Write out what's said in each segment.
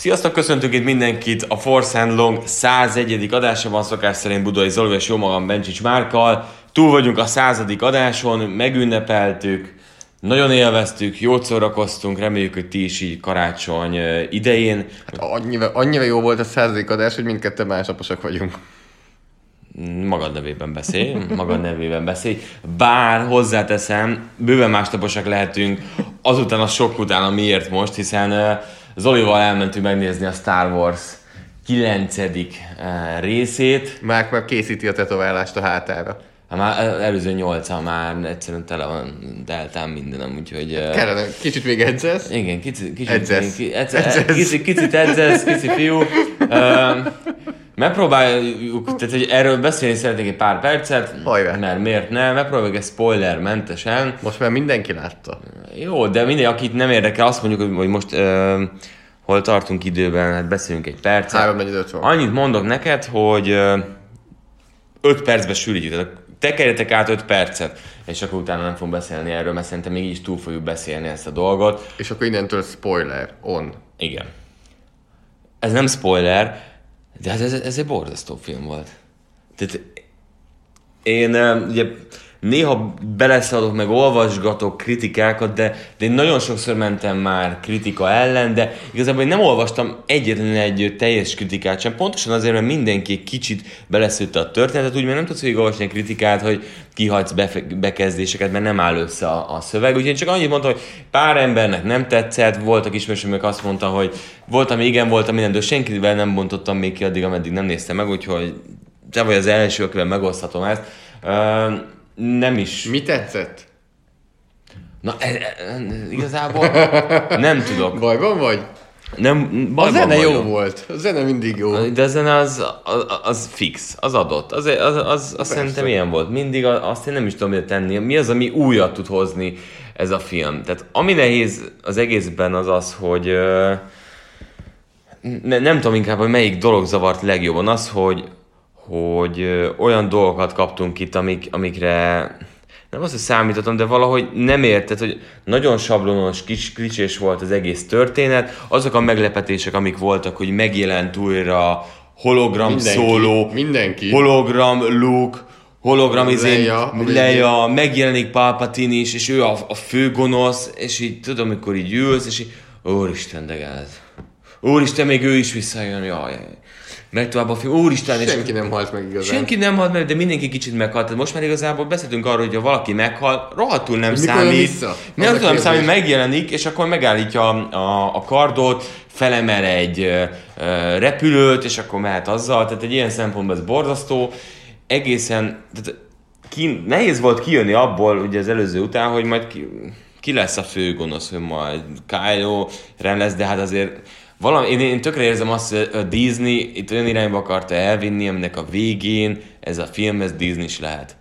Sziasztok, köszöntünk itt mindenkit a Force and Long 101. adásában, szokás szerint Budai Zoli és jó magam Bencsics Márkkal. Túl vagyunk a századik adáson, megünnepeltük, nagyon élveztük, jót szórakoztunk, reméljük, hogy ti is így karácsony idején. Hát annyira, annyira jó volt a századik adás, hogy mindketten másnaposak vagyunk. Magad nevében beszélj, magad nevében beszélj. Bár hozzáteszem, bőven másnaposak lehetünk azután a sok után, a miért most, hiszen Zolival elmentünk megnézni a Star Wars 9. részét. Márk már készíti a tetoválást a hátára. Hát már előző nyolca már egyszerűen tele van deltám mindenem, úgyhogy... Kellene, kicsit még edzesz? Igen, kicsit, kicsit, edzesz. Ki, edzesz. edzesz. Kicsit, kicsit edzesz, kicsi fiú. Megpróbáljuk, tehát hogy erről beszélni szeretnék egy pár percet, Hajrá. mert miért ne, megpróbáljuk egy spoilermentesen. Most már mindenki látta. Jó, de minden, akit nem érdekel, azt mondjuk, hogy most uh, hol tartunk időben, hát beszélünk egy percet. 3 4 van. Annyit mondok neked, hogy 5 percbe sűrítjük, tehát tekerjetek át 5 percet, és akkor utána nem fogunk beszélni erről, mert szerintem még így is túl fogjuk beszélni ezt a dolgot. És akkor innentől spoiler, on. Igen. Ez nem spoiler, de ez, ez, ez egy borzasztó film volt. Tehát én uh, ugye néha beleszaladok, meg olvasgatok kritikákat, de, de én nagyon sokszor mentem már kritika ellen, de igazából én nem olvastam egyetlen egy teljes kritikát sem, pontosan azért, mert mindenki kicsit beleszőtte a történetet, úgy, mert nem tudsz olvasni egy kritikát, hogy kihagysz bekezdéseket, mert nem áll össze a, a szöveg. Úgyhogy én csak annyit mondtam, hogy pár embernek nem tetszett, voltak ismerősök, azt mondta, hogy voltam igen, voltam minden, de senkivel nem bontottam még ki addig, ameddig nem néztem meg, úgyhogy te vagy az első, akivel megoszthatom ezt. Uh, nem is. Mi tetszett? Na, e, e, igazából nem tudok. Bajban vagy? Nem, A zene jó volt. A zene mindig jó. De a zene az, az, az fix, az adott. Az, az, az, az szerintem ilyen volt. Mindig azt én nem is tudom mit tenni. Mi az, ami újat tud hozni ez a film? Tehát ami nehéz az egészben az az, hogy ne, nem tudom inkább, hogy melyik dolog zavart legjobban. Az, hogy, hogy olyan dolgokat kaptunk itt, amik, amikre nem azt, hogy számítottam, de valahogy nem érted, hogy nagyon sablonos, kis klicsés volt az egész történet. Azok a meglepetések, amik voltak, hogy megjelent újra hologram Mindenki. szóló, Mindenki. hologram Luke, hologram izé, Leia. Leia, megjelenik Palpatine is, és ő a, a fő gonosz, és így tudom, amikor így ülsz, és így, úristen, de gáz. Úristen, még ő is visszajön, jaj. Meg tovább a film, úristen, és Senki nem halt meg igazán. Senki nem halt meg, de mindenki kicsit meghalt. Tehát most már igazából beszéltünk arról, hogy ha valaki meghal, rohadtul nem Mikor számít. vissza? Nem tudom számít, megjelenik, és akkor megállítja a, a, a kardot, felemel egy ö, ö, repülőt, és akkor mehet azzal. Tehát egy ilyen szempontból ez borzasztó. Egészen, tehát ki, nehéz volt kijönni abból, ugye az előző után, hogy majd ki, ki lesz a fő gonosz, hogy majd Kylo Ren lesz, de hát azért valami, én, én tökre érzem azt, hogy a Disney itt olyan irányba akarta elvinni, aminek a végén ez a film, ez Disney is lehet.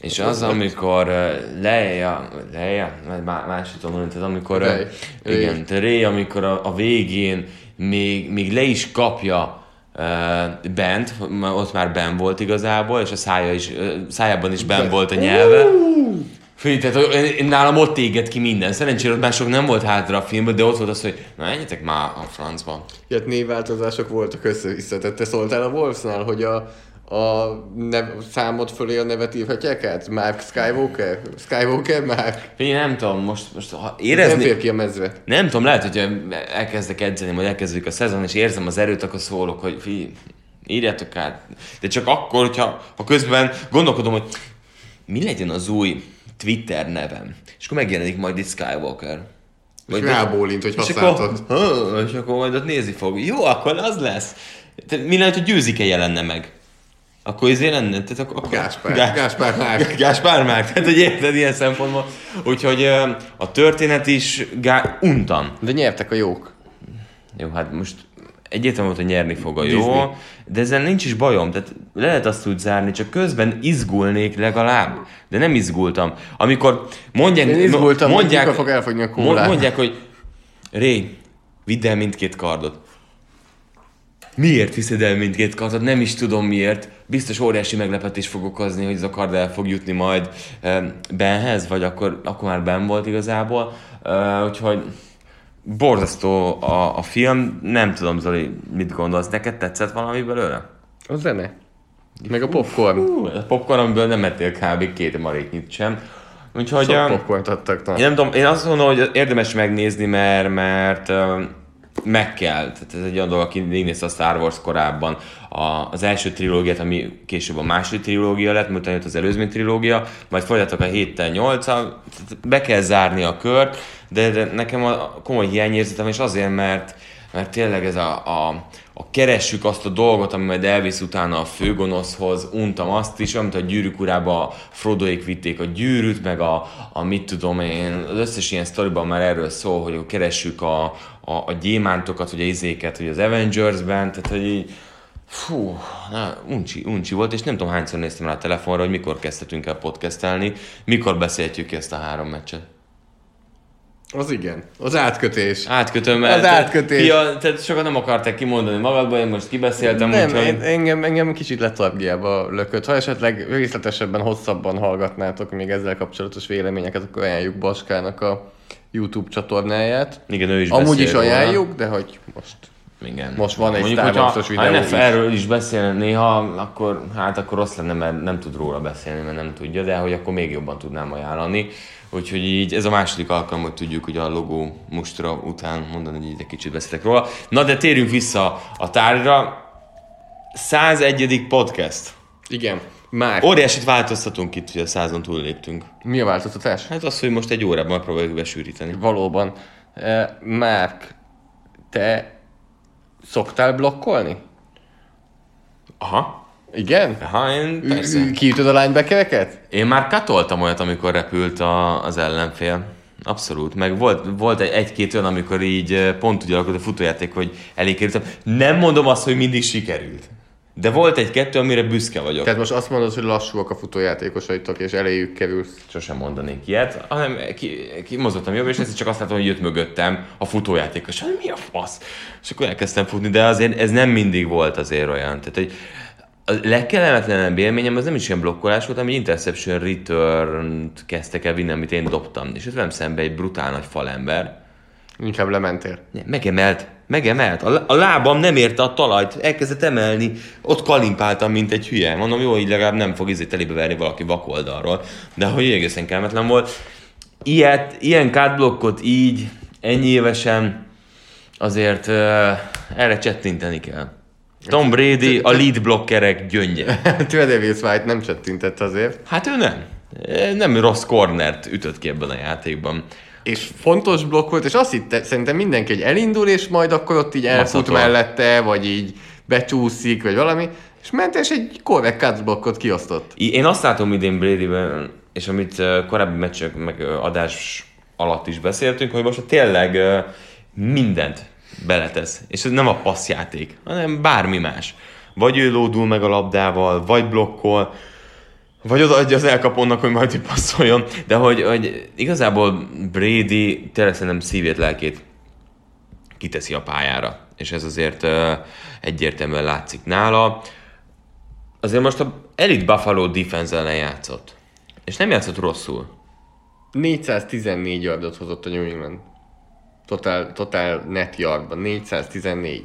És az, amikor uh, Leia, Leia, vagy má- más tudom mondani, tehát amikor, uh, Rey. Rey. igen, Rey, amikor a, a végén még, még le is kapja uh, bent, ott már ben volt igazából, és a szája is, uh, szájában is ben volt a nyelve. Fő, tehát én- én- nálam ott égett ki minden. Szerencsére ott mások nem volt hátra a filmben, de ott volt az, hogy na menjetek már a francba. Ilyet névváltozások voltak össze-vissza. Te szóltál a Wolfsnál, hogy a, a nev, számot fölé a nevet írhatják át? Mark Skywalker? Skywalker Mark? Figyelj, nem tudom, most, most ha Ez érezni... nem fér ki a mezve. Nem tudom, lehet, hogy elkezdek edzeni, majd elkezdődik a szezon, és érzem az erőt, akkor szólok, hogy fi, írjátok át. De csak akkor, hogyha ha közben gondolkodom, hogy mi legyen az új Twitter nevem? És akkor megjelenik majd itt Skywalker. És rábólint, hogy és használtad. akkor, ha, és akkor majd ott nézni fog. Jó, akkor az lesz. Te, mi lehet, hogy győzike jelenne meg? Akkor ezért lenne? Tehát akkor, akkor... Gáspár. Gá- Gáspár Márk. Gáspár Márk. Tehát, hogy érted ilyen szempontból. Úgyhogy a történet is gá... untam. De nyertek a jók. Jó, hát most egyértelmű volt, hogy nyerni fog a jó, Disney. de ezzel nincs is bajom. Tehát lehet azt úgy zárni, csak közben izgulnék legalább. De nem izgultam. Amikor mondják, Én izgultam, hogy mondják, mikor fog elfogyni a kólát. mondják, hogy Ré, vidd el mindkét kardot. Miért viszed el mindkét kardot? Nem is tudom miért. Biztos óriási meglepetés fog okozni, hogy ez a kard el fog jutni majd eh, Benhez, vagy akkor, akkor már Ben volt igazából. Uh, úgyhogy borzasztó a, a film. Nem tudom, Zoli, mit gondolsz? Neked tetszett valami belőle? A zene. Meg a popcorn. Hú, a popcorn, amiből nem ettél kb. két maréknyit sem. Úgyhogy... Sok ö, popcornt adtak. Na. Én nem tudom, én azt mondom, hogy érdemes megnézni, mert, mert meg kell. Tehát ez egy olyan dolog, aki végignézte a Star Wars korábban a, az első trilógiát, ami később a második trilógia lett, miután jött az előzmény trilógia, majd folytatok a 7-tel 8 be kell zárni a kört, de, de nekem a komoly hiányérzetem, és azért, mert, mert tényleg ez a, a, a keressük azt a dolgot, ami majd elvisz utána a főgonoszhoz, untam azt is, amit a gyűrűk urába Frodoék vitték a gyűrűt, meg a, a mit tudom én, az összes ilyen sztoriban már erről szól, hogy keressük a, a, a gyémántokat, vagy a izéket, hogy az Avengers-ben, tehát hogy így, Fú, na, uncsi, uncsi volt, és nem tudom hányszor néztem rá a telefonra, hogy mikor kezdhetünk el podcastelni, mikor beszélhetjük ki ezt a három meccset. Az igen. Az átkötés. Átkötöm, Az te- átkötés. Ja, tehát sokat nem akarták kimondani magadban, én most kibeszéltem, Nem, úgyhogy... én, engem, engem kicsit letargiába lökött. Ha esetleg részletesebben, hosszabban hallgatnátok még ezzel kapcsolatos véleményeket, akkor ajánljuk Baskának a YouTube csatornáját. Igen, ő is Amúgy is róla. ajánljuk, de hogy most Igen. Most van egy Mondjuk, Ha videó NF is. erről is beszél néha, akkor hát akkor rossz lenne, mert nem tud róla beszélni, mert nem tudja, de hogy akkor még jobban tudnám ajánlani. Úgyhogy így ez a második alkalom, hogy tudjuk, hogy a logó mustra után mondani, hogy így egy kicsit beszélek róla. Na de térjünk vissza a tárgyra. 101. podcast. igen. Már. Óriásit változtatunk itt, hogy a százon túl léptünk. Mi a változtatás? Hát az, hogy most egy órában próbáljuk besűríteni. Valóban. Eh, Márk, te szoktál blokkolni? Aha. Igen? Aha, én persze. Kiütöd a linebackereket? Én már katoltam olyat, amikor repült a, az ellenfél. Abszolút. Meg volt, volt egy- egy-két olyan, amikor így pont úgy alakult a futójáték, hogy elé kerültem. Nem mondom azt, hogy mindig sikerült. De volt egy-kettő, amire büszke vagyok. Tehát most azt mondod, hogy lassúak a futójátékosaitok, és eléjük kerülsz. Sosem mondanék ilyet, hanem ki, ki mozogtam jobb, és ezt csak azt látom, hogy jött mögöttem a futójátékos. Hát mi a fasz? És akkor elkezdtem futni, de azért ez nem mindig volt azért olyan. Tehát, hogy a legkellemetlenebb élményem az nem is ilyen blokkolás volt, egy interception return kezdtek el vinni, amit én dobtam. És ott velem szembe egy brutál nagy falember. Inkább lementél. Megemelt, megemelt. A, a lábam nem érte a talajt, elkezdett emelni. Ott kalimpáltam, mint egy hülye. Mondom, jó, így legalább nem fog izé telébe verni valaki vakoldalról. De hogy egészen kellemetlen volt. Ilyet, ilyen kártblokkot így, ennyi évesen azért uh, erre csettinteni kell. Tom Brady a lead blokkerek gyöngye. Tredavious White nem csettintett azért. Hát ő nem. Nem rossz cornert ütött ki ebben a játékban. És fontos blokk volt, és azt hitte, szerintem mindenki egy elindul, és majd akkor ott így elfut Maszatol. mellette, vagy így becsúszik, vagy valami, és ment, és egy korrekt cuts blokkot kiosztott. Én azt látom idén Bradyben, és amit korábbi meccsek meg adás alatt is beszéltünk, hogy most tényleg mindent beletesz. És ez nem a passzjáték, hanem bármi más. Vagy ő lódul meg a labdával, vagy blokkol, vagy odaadja az elkapónak, hogy majd ő passzoljon. De hogy, hogy igazából Brady tényleg szerintem szívét, lelkét kiteszi a pályára. És ez azért ö, egyértelműen látszik nála. Azért most a Elite Buffalo defense ellen játszott. És nem játszott rosszul. 414 yardot hozott a New England. Total, total net yardban, 414.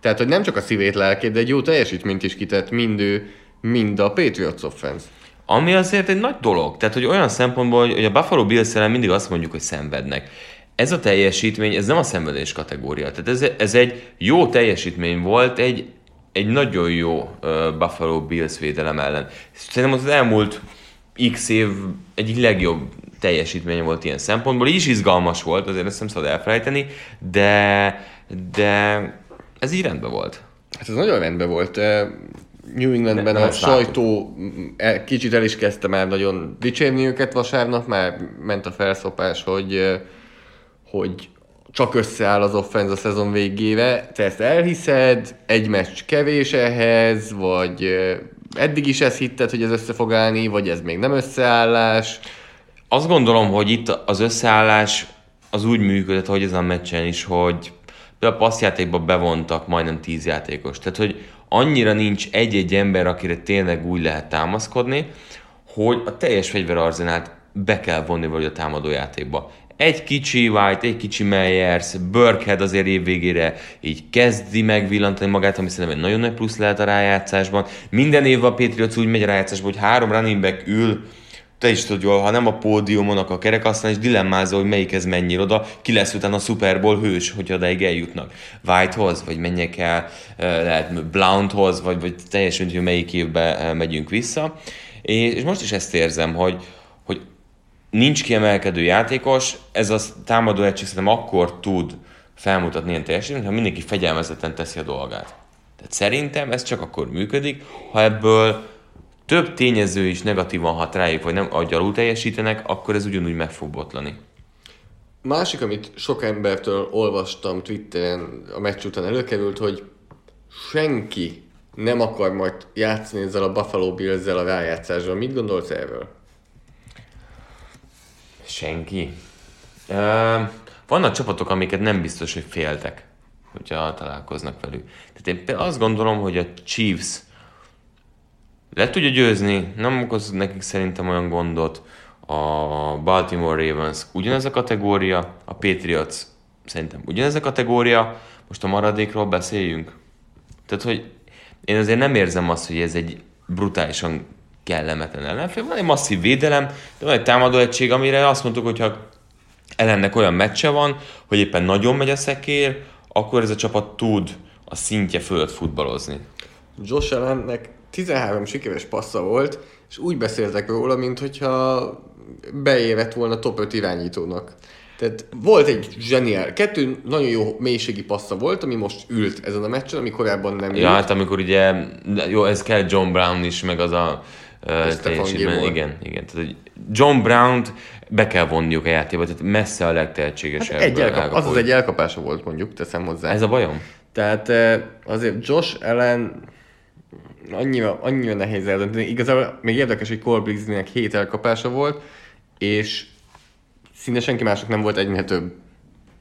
Tehát, hogy nem csak a szívét, lelkét, de egy jó teljesítményt is kitett mind ő, mind a Patriots offense. Ami azért egy nagy dolog. Tehát, hogy olyan szempontból, hogy a Buffalo bills ellen mindig azt mondjuk, hogy szenvednek. Ez a teljesítmény, ez nem a szenvedés kategória. Tehát ez, ez egy jó teljesítmény volt, egy, egy nagyon jó Buffalo Bills védelem ellen. Szerintem az elmúlt x év egyik legjobb teljesítménye volt ilyen szempontból. Így is izgalmas volt, azért ezt nem szabad elfelejteni, de, de ez így rendben volt. Hát ez nagyon rendben volt. New Englandben Ne- a sajtó el- kicsit el is kezdte már nagyon dicsérni őket vasárnap, már ment a felszopás, hogy, hogy csak összeáll az offense a szezon végére. Te ezt elhiszed, egy meccs kevés ehhez, vagy eddig is ezt hitted, hogy ez össze fog állni, vagy ez még nem összeállás. Azt gondolom, hogy itt az összeállás az úgy működött, hogy ezen a meccsen is, hogy például a passzjátékba bevontak majdnem 10 játékos. Tehát, hogy annyira nincs egy-egy ember, akire tényleg úgy lehet támaszkodni, hogy a teljes fegyverarzenált be kell vonni valahogy a támadójátékba. Egy kicsi White, egy kicsi Meyers, Burkhead azért évvégére így kezdi megvillantani magát, ami szerintem egy nagyon nagy plusz lehet a rájátszásban. Minden évben a Patriots úgy megy a rájátszásba, hogy három running back ül, te is tudod jól, ha nem a pódiumon, akkor a kerekasztalon, és dilemmázol, hogy melyikhez menjél oda, ki lesz utána a Super Bowl hős, hogy odaig eljutnak. Whitehoz, vagy menjek el, eh, lehet Blounthoz, vagy, vagy teljesen, hogy melyik évbe megyünk vissza. És most is ezt érzem, hogy, hogy nincs kiemelkedő játékos, ez a támadó egység szerintem akkor tud felmutatni ilyen teljesítményt, ha mindenki fegyelmezetten teszi a dolgát. Tehát szerintem ez csak akkor működik, ha ebből több tényező is negatívan hat rájuk, vagy nem, ahogy alul teljesítenek, akkor ez ugyanúgy meg fog botlani. Másik, amit sok embertől olvastam Twitteren, a meccs után előkerült, hogy senki nem akar majd játszani ezzel a Buffalo Bills-zel a rájátszásról. Mit gondolsz erről? Senki. Ö, vannak csapatok, amiket nem biztos, hogy féltek, hogyha találkoznak velük. Tehát én azt gondolom, hogy a Chiefs le tudja győzni, nem okoz nekik szerintem olyan gondot. A Baltimore Ravens ugyanez a kategória, a Patriots szerintem ugyanez a kategória, most a maradékról beszéljünk. Tehát, hogy én azért nem érzem azt, hogy ez egy brutálisan kellemetlen ellenfél. Van egy masszív védelem, de van egy támadó egység, amire azt mondtuk, hogyha ellennek olyan meccse van, hogy éppen nagyon megy a szekér, akkor ez a csapat tud a szintje fölött futballozni. Josh Allennek 13 sikeres passza volt, és úgy beszéltek róla, mintha beérett volna top 5 irányítónak. Tehát volt egy zseniál, kettő nagyon jó mélységi passza volt, ami most ült ezen a meccsen, ami korábban nem ült. Ja, hát amikor ugye, jó, ez kell John Brown is, meg az a teljesítmény. Igen, igen. Tehát, John Brown-t be kell vonniuk a játékba, tehát messze a legtehetségesebb. Hát egy elkap, az az egy elkapása volt mondjuk, teszem hozzá. Ez a bajom? Tehát eh, azért Josh ellen annyira, annyira nehéz eldönteni. Igazából még érdekes, hogy Cole Beasleynek 7 elkapása volt, és szinte senki másnak nem volt egynél több.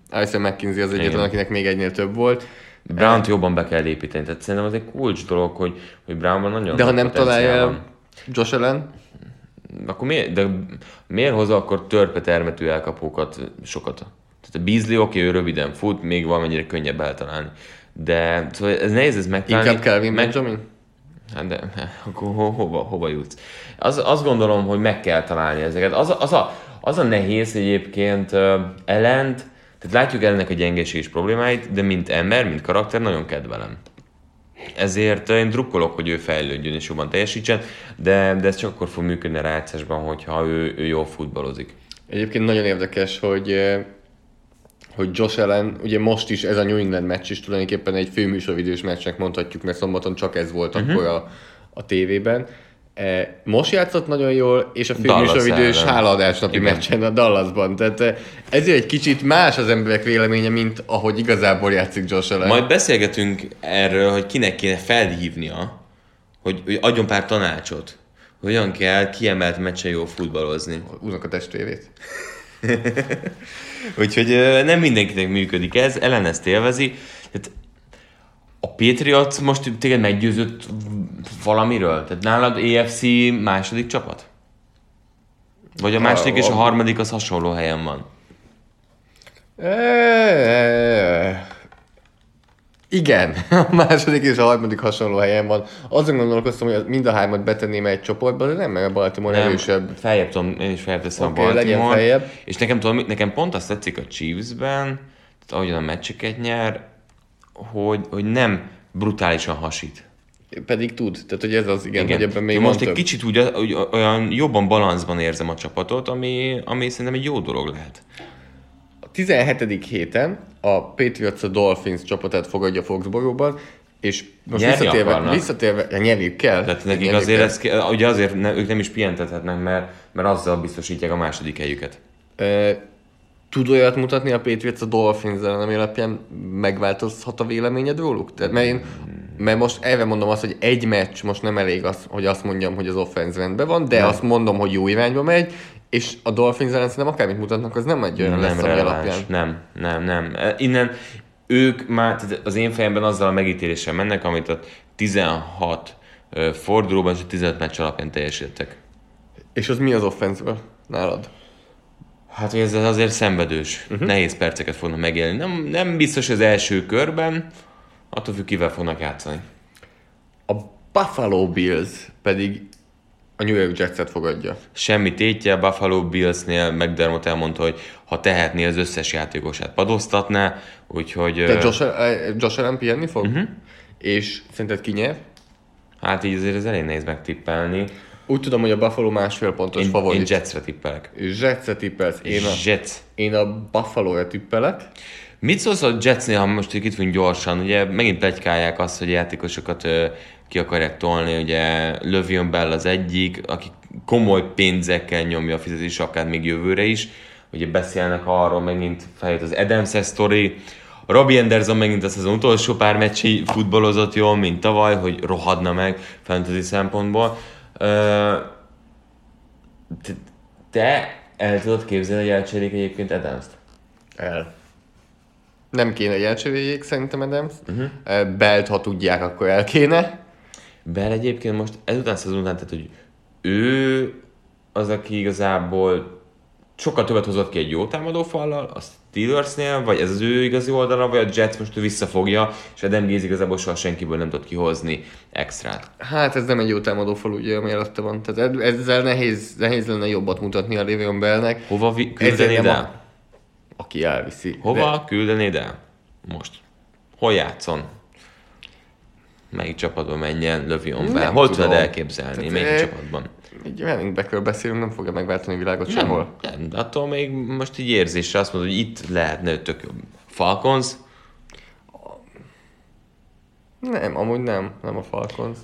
Alison McKinsey az egyetlen, Igen. akinek még egynél több volt. Brown-t jobban be kell építeni, tehát szerintem az egy kulcs dolog, hogy, hogy Brownban nagyon De ha nem találja van. el Josh ellen, Akkor miért, de miért hozza akkor törpe termetű elkapókat sokat? Tehát a Beasley oké, ő röviden fut, még valamennyire könnyebb eltalálni. De szóval ez nehéz ez megtalálni. inkább Calvin meg, Benjamin? Hát de akkor ho, hova, hova jutsz? Az, azt gondolom, hogy meg kell találni ezeket. Az, az, a, az a nehéz egyébként uh, ellent, tehát látjuk ellennek a gyengeség és problémáit, de mint ember, mint karakter nagyon kedvelem. Ezért én drukkolok, hogy ő fejlődjön és jobban teljesítsen, de, de ez csak akkor fog működni a rájátszásban, hogyha ő, ő jól futballozik. Egyébként nagyon érdekes, hogy hogy Josh Allen, ugye most is ez a New England meccs is tulajdonképpen egy főműsorvideós meccsnek mondhatjuk, mert szombaton csak ez volt uh-huh. akkor a, a tévében. Eh, Most játszott nagyon jól, és a főműsorvideós ellen. hálaadásnapi meccsen a Dallasban. Tehát eh, ezért egy kicsit más az emberek véleménye, mint ahogy igazából játszik Josh Allen. Majd beszélgetünk erről, hogy kinek kéne felhívnia, hogy, hogy adjon pár tanácsot. Hogyan kell kiemelt meccsen jól futballozni. Húznak a testvérét. Úgyhogy nem mindenkinek működik ez, Ellen ezt élvezi. Tehát a Patriots most téged meggyőzött valamiről? Tehát nálad EFC második csapat? Vagy a második és a harmadik az hasonló helyen van? Igen, a második és a harmadik hasonló helyen van. Azon gondolkoztam, hogy mind a hármat betenném egy csoportba, de nem, mert a Baltimore Nem, erősebb. Feljebb tudom, én is feljebb teszem Oké, a legyen Baltimore. feljebb. És nekem, tudom, nekem pont azt tetszik a Chiefsben, tehát ahogyan a meccseket nyer, hogy, hogy nem brutálisan hasít. pedig tud. Tehát, hogy ez az, igen, igen. hogy ebben még Most egy több. kicsit úgy, úgy, olyan jobban balanszban érzem a csapatot, ami, ami szerintem egy jó dolog lehet. A 17. héten a Patriots a Dolphins csapatát fogadja Foxborough-ban, és most Nyerni visszatérve, akarnak. visszatérve, ja, nyerniük kell. Tehát nekik azért kell. ez, ke- ugye azért ne, ők nem is pihentethetnek, mert, mert azzal biztosítják a második helyüket. Ö, tud olyat mutatni a Patriots a dolphins ami alapján megváltozhat a véleményed róluk? Tehát, mert, én, mert most elve mondom azt, hogy egy meccs most nem elég az, hogy azt mondjam, hogy az offense rendben van, de nem. azt mondom, hogy jó irányba megy, és a Dolphins ellen szerintem akármit mutatnak, az nem egy olyan lesz, ami alapján. Nem, nem, nem. E, Innen ők már, az én fejemben azzal a megítéléssel mennek, amit a 16 ö, fordulóban és a 15 meccs alapján teljesítettek. És az mi az offense nálad? Hát, hogy ez azért szenvedős. Uh-huh. Nehéz perceket fognak megélni. Nem, nem biztos az első körben, attól függ, kivel fognak játszani. A Buffalo Bills pedig a New York Jetset fogadja. Semmi tétje, a Buffalo Billsnél McDermott elmondta, hogy ha tehetné, az összes játékosát padoztatná, úgyhogy... De Josh, Josh Allen pihenni fog? Uh-huh. És szerinted ki nyer? Hát így azért ez elég nehéz megtippelni. Úgy tudom, hogy a Buffalo másfél pontos Én, én favorit. Jetsre tippelek. Jetsre tippelsz. Én a, Jets. én a Buffalo-ra tippelek. Mit szólsz a Jetsnél, ha most itt vagyunk gyorsan? Ugye megint plegykálják azt, hogy játékosokat ki akarják tolni, ugye Lövion Bell az egyik, aki komoly pénzekkel nyomja a fizetési akár még jövőre is. Ugye beszélnek arról, megint feljött az adams sztori, Robbie Anderson megint az az utolsó pár meccsi futballozott jól, mint tavaly, hogy rohadna meg fantasy szempontból. Te, el tudod képzelni, hogy elcserélik egyébként Adams-t? El. Nem kéne, hogy elcseréljék szerintem Adams. Uh-huh. Belt, ha tudják, akkor el kéne. Bell egyébként most ezután a szezon után, tehát hogy ő az, aki igazából sokkal többet hozott ki egy jó támadó fallal, a Steelersnél, vagy ez az ő igazi oldala, vagy a Jets most ő visszafogja, és Adam Gaze igazából soha senkiből nem tud kihozni extrát. Hát ez nem egy jó támadó fal, ugye, ami előtte van. Tehát ezzel nehéz, nehéz lenne jobbat mutatni a Le'Veon Bellnek. Hova vi- küldenéd el? a- Aki elviszi. Hova küldenéd el? Most. Hol játszon? Melyik csapatban menjen Lövion be? Nem Hol tudod elképzelni? Tehát, Melyik eh, csapatban? Egy running backről beszélünk, nem fogja megváltani a világot sehol. Nem, nem, de attól még most így érzésre azt mondod, hogy itt lehetne tök jobb. Falcons, Nem, amúgy nem, nem a Falcons.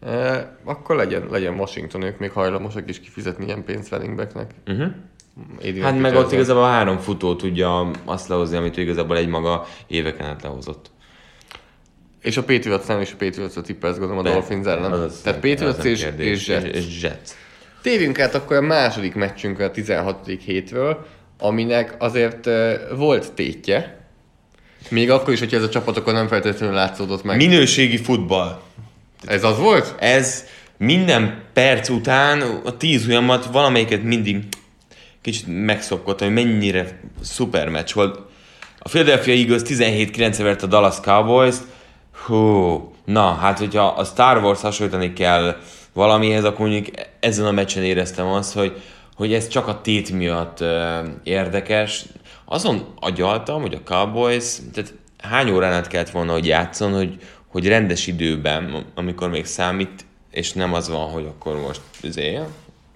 E, akkor legyen, legyen Washington, ők még hajlamosak is kifizetni ilyen pénzt running backnek. Uh-huh. Adrian Hát meg ott igazából a három futó tudja azt lehozni, amit igazából egy maga éveken át lehozott. És a Patriots-nál és a Patriots-ra tippelsz, gondolom a Dolphins ellen. az- Tehát nem- Patriots nem és, és Jets. És Jets. Térjünk át akkor a második meccsünkre a 16. hétről, aminek azért volt tétje. Még akkor is, hogyha ez a csapatokon nem feltétlenül látszódott meg. Minőségi futball. Ez az volt? Ez minden perc után a tíz ujjamat valamelyiket mindig kicsit megszokott, hogy mennyire szuper meccs volt. A Philadelphia Eagles 17-9 vert a Dallas Cowboys. Hú, na, hát hogyha a Star Wars hasonlítani kell valamihez, akkor mondjuk ezen a meccsen éreztem azt, hogy, hogy ez csak a tét miatt uh, érdekes. Azon agyaltam, hogy a Cowboys, tehát hány órán át kellett volna, hogy játszon, hogy, hogy rendes időben, amikor még számít, és nem az van, hogy akkor most izé,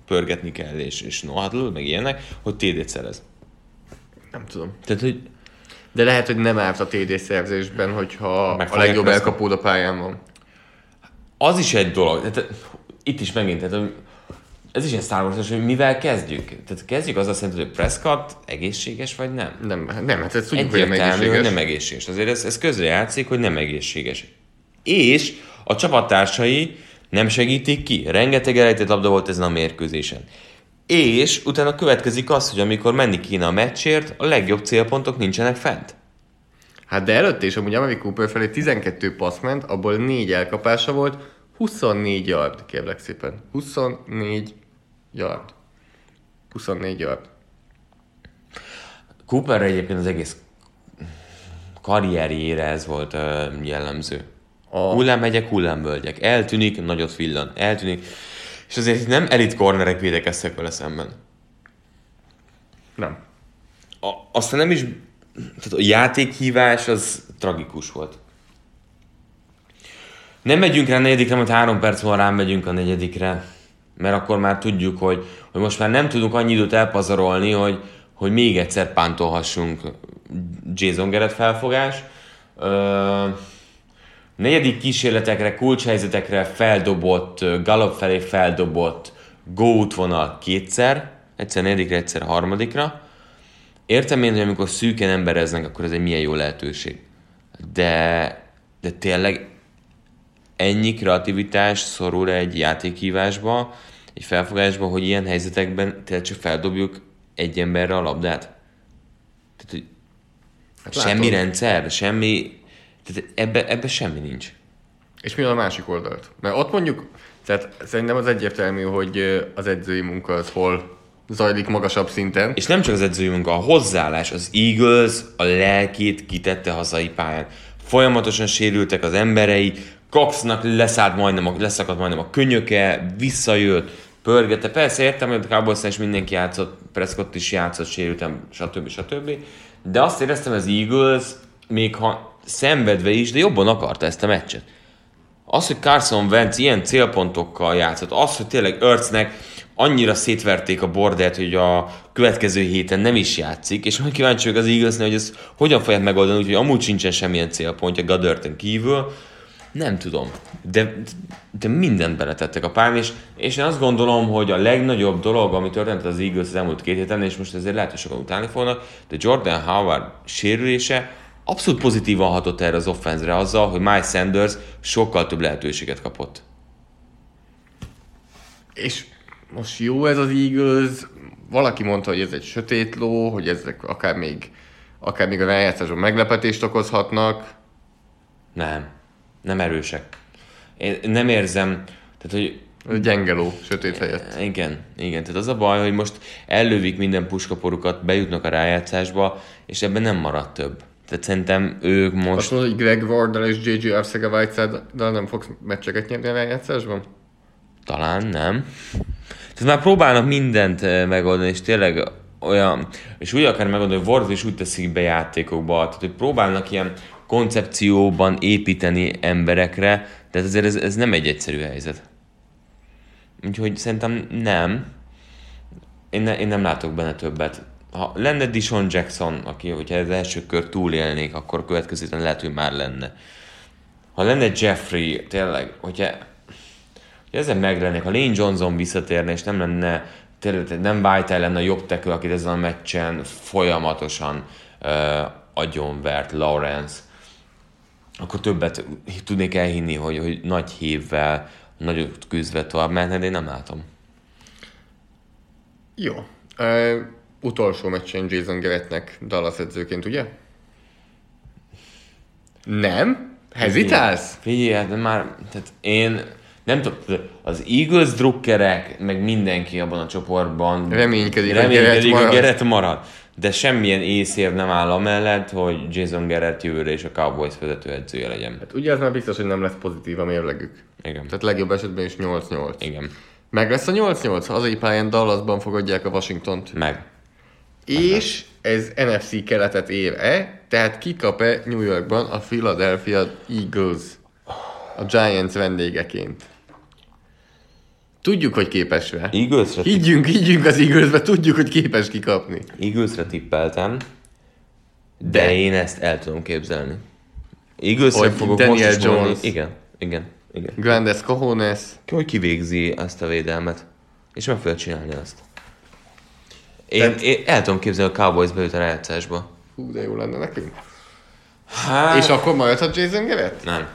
pörgetni kell, és, és nohadl, meg ilyenek, hogy TD-t szerez. Nem tudom. Tehát, hogy De lehet, hogy nem árt a TD szerzésben, hogyha Meg a legjobb veszni. elkapód a pályán van. az is egy dolog, tehát itt is megint, tehát ez is egy Star Wars, hogy mivel kezdjük? Tehát kezdjük azzal szerintem, hogy Prescott egészséges vagy nem? Nem, nem hát ezt tudjuk, hogy nem Egyértelmű, hogy egészséges. nem egészséges. Azért ez, ez közre játszik, hogy nem egészséges. És a csapattársai nem segítik ki. Rengeteg elejtett labda volt ezen a mérkőzésen. És utána következik az, hogy amikor menni kéne a meccsért, a legjobb célpontok nincsenek fent. Hát de előtte is amúgy Amari Cooper felé 12 passz ment, abból 4 elkapása volt, 24 yard, kérlek szépen. 24 yard. 24 yard. Cooperre egyébként az egész karrierjére ez volt ö, jellemző. A... Hullámhegyek, hullámvölgyek. Eltűnik, nagyot villan. Eltűnik. És azért nem elit cornerek védekeztek vele szemben. Nem. A, aztán nem is... Tehát a játékhívás az tragikus volt. Nem megyünk rá a negyedikre, majd három perc múlva rám megyünk a negyedikre. Mert akkor már tudjuk, hogy, hogy most már nem tudunk annyi időt elpazarolni, hogy, hogy még egyszer pántolhassunk Jason Garrett felfogás. Ö, negyedik kísérletekre, kulcshelyzetekre feldobott, ö, Gallup felé feldobott go útvonal kétszer, egyszer negyedikre, egyszer harmadikra. Értem én, hogy amikor szűken embereznek, akkor ez egy milyen jó lehetőség. De, de tényleg ennyi kreativitás szorul egy játékhívásba, egy felfogásba, hogy ilyen helyzetekben tényleg csak feldobjuk egy emberre a labdát? Tehát, hogy Hát semmi látod. rendszer, semmi... Tehát ebbe, ebbe semmi nincs. És mi a másik oldalt? Mert ott mondjuk, tehát szerintem az egyértelmű, hogy az edzői munka az hol zajlik magasabb szinten. És nem csak az edzői munka, a hozzáállás, az Eagles a lelkét kitette hazai pályán. Folyamatosan sérültek az emberei, Coxnak leszállt majdnem, a, leszakadt majdnem a könyöke, visszajött, pörgette. Persze értem, hogy a cowboys is mindenki játszott, Prescott is játszott, sérültem, stb. stb. De azt éreztem, az Eagles, még ha szenvedve is, de jobban akarta ezt a meccset. Az, hogy Carson Wentz ilyen célpontokkal játszott, az, hogy tényleg Örcnek annyira szétverték a bordert, hogy a következő héten nem is játszik, és nagyon kíváncsi vagyok az eagles hogy ez hogyan fogják megoldani, úgyhogy amúgy sincsen semmilyen célpontja Goddardten kívül, nem tudom. De, de mindent beletettek a pályán, és, és én azt gondolom, hogy a legnagyobb dolog, ami történt az Eagles az elmúlt két héten, és most ezért lehet, hogy sokan utálni fognak, de Jordan Howard sérülése abszolút pozitívan hatott erre az offenzre azzal, hogy Miles Sanders sokkal több lehetőséget kapott. És most jó ez az Eagles, valaki mondta, hogy ez egy sötét ló, hogy ezek akár még, akár még a rájátszásban meglepetést okozhatnak. Nem. Nem erősek. Én nem érzem, tehát hogy gyenge ló, sötét helyett. igen, igen, tehát az a baj, hogy most ellövik minden puskaporukat, bejutnak a rájátszásba, és ebben nem marad több. Tehát szerintem ők Azt most... mondod, hogy Greg Warddal és J.J. Arcega Whiteside-dal nem fogsz meccseket nyerni a rájátszásban? Talán nem. Tehát már próbálnak mindent eh, megoldani, és tényleg olyan, és úgy akar megoldani, hogy Ward is úgy teszik be játékokba, tehát hogy próbálnak ilyen koncepcióban építeni emberekre, de azért ez, ez nem egy egyszerű helyzet. Úgyhogy szerintem nem. Én, ne, én nem látok benne többet. Ha lenne Dishon Jackson, aki, hogyha az első kör túlélnék, akkor a következő héten lehet, hogy már lenne. Ha lenne Jeffrey, tényleg, hogyha hogy ezen meglennék, ha Lane Johnson visszatérne, és nem lenne, tényleg nem White lenne a jobb tekő, akit ezen a meccsen folyamatosan uh, agyonvert Lawrence, akkor többet tudnék elhinni, hogy, hogy nagy hívvel, nagyot küzdve tovább mehetne, de én nem látom. Jó. Uh, utolsó meccsen Jason Garrettnek Dallas edzőként, ugye? Nem? Hezitálsz? Figyelj, hát már, tehát én nem tudom, az Eagles drukkerek, meg mindenki abban a csoportban Reménykedik, reménykedik, Garrett hogy marad. Marad. De semmilyen észér nem áll amellett, hogy Jason Garrett jövőre és a Cowboys vezetőedzője legyen. Hát ugye ez már biztos, hogy nem lesz pozitív a mérlegük. Igen. Tehát legjobb esetben is 8-8. Igen. Meg lesz a 8-8? Hazai pályán Dallasban fogadják a Washingtont. Meg. És ez NFC keletet ér-e? Tehát kikap-e New Yorkban a Philadelphia Eagles a Giants vendégeként? Tudjuk, hogy képes rá. Eaglesre, tipp, Higgyünk, higgyünk az Eaglesbe, tudjuk, hogy képes kikapni. Eaglesre tippeltem, de, De. én ezt el tudom képzelni. Eaglesre Hogy fogok Daniel most is mondani. Jones. Igen, igen, igen. Grandes Cojones. Hogy kivégzi ezt a védelmet, és meg fogja csinálni azt. Én, Tehát- én el tudom képzelni, a Cowboys bejut a rájátszásba. Hú, de jó lenne nekünk. Hát... És akkor maradhat Jason Garrett? Nem.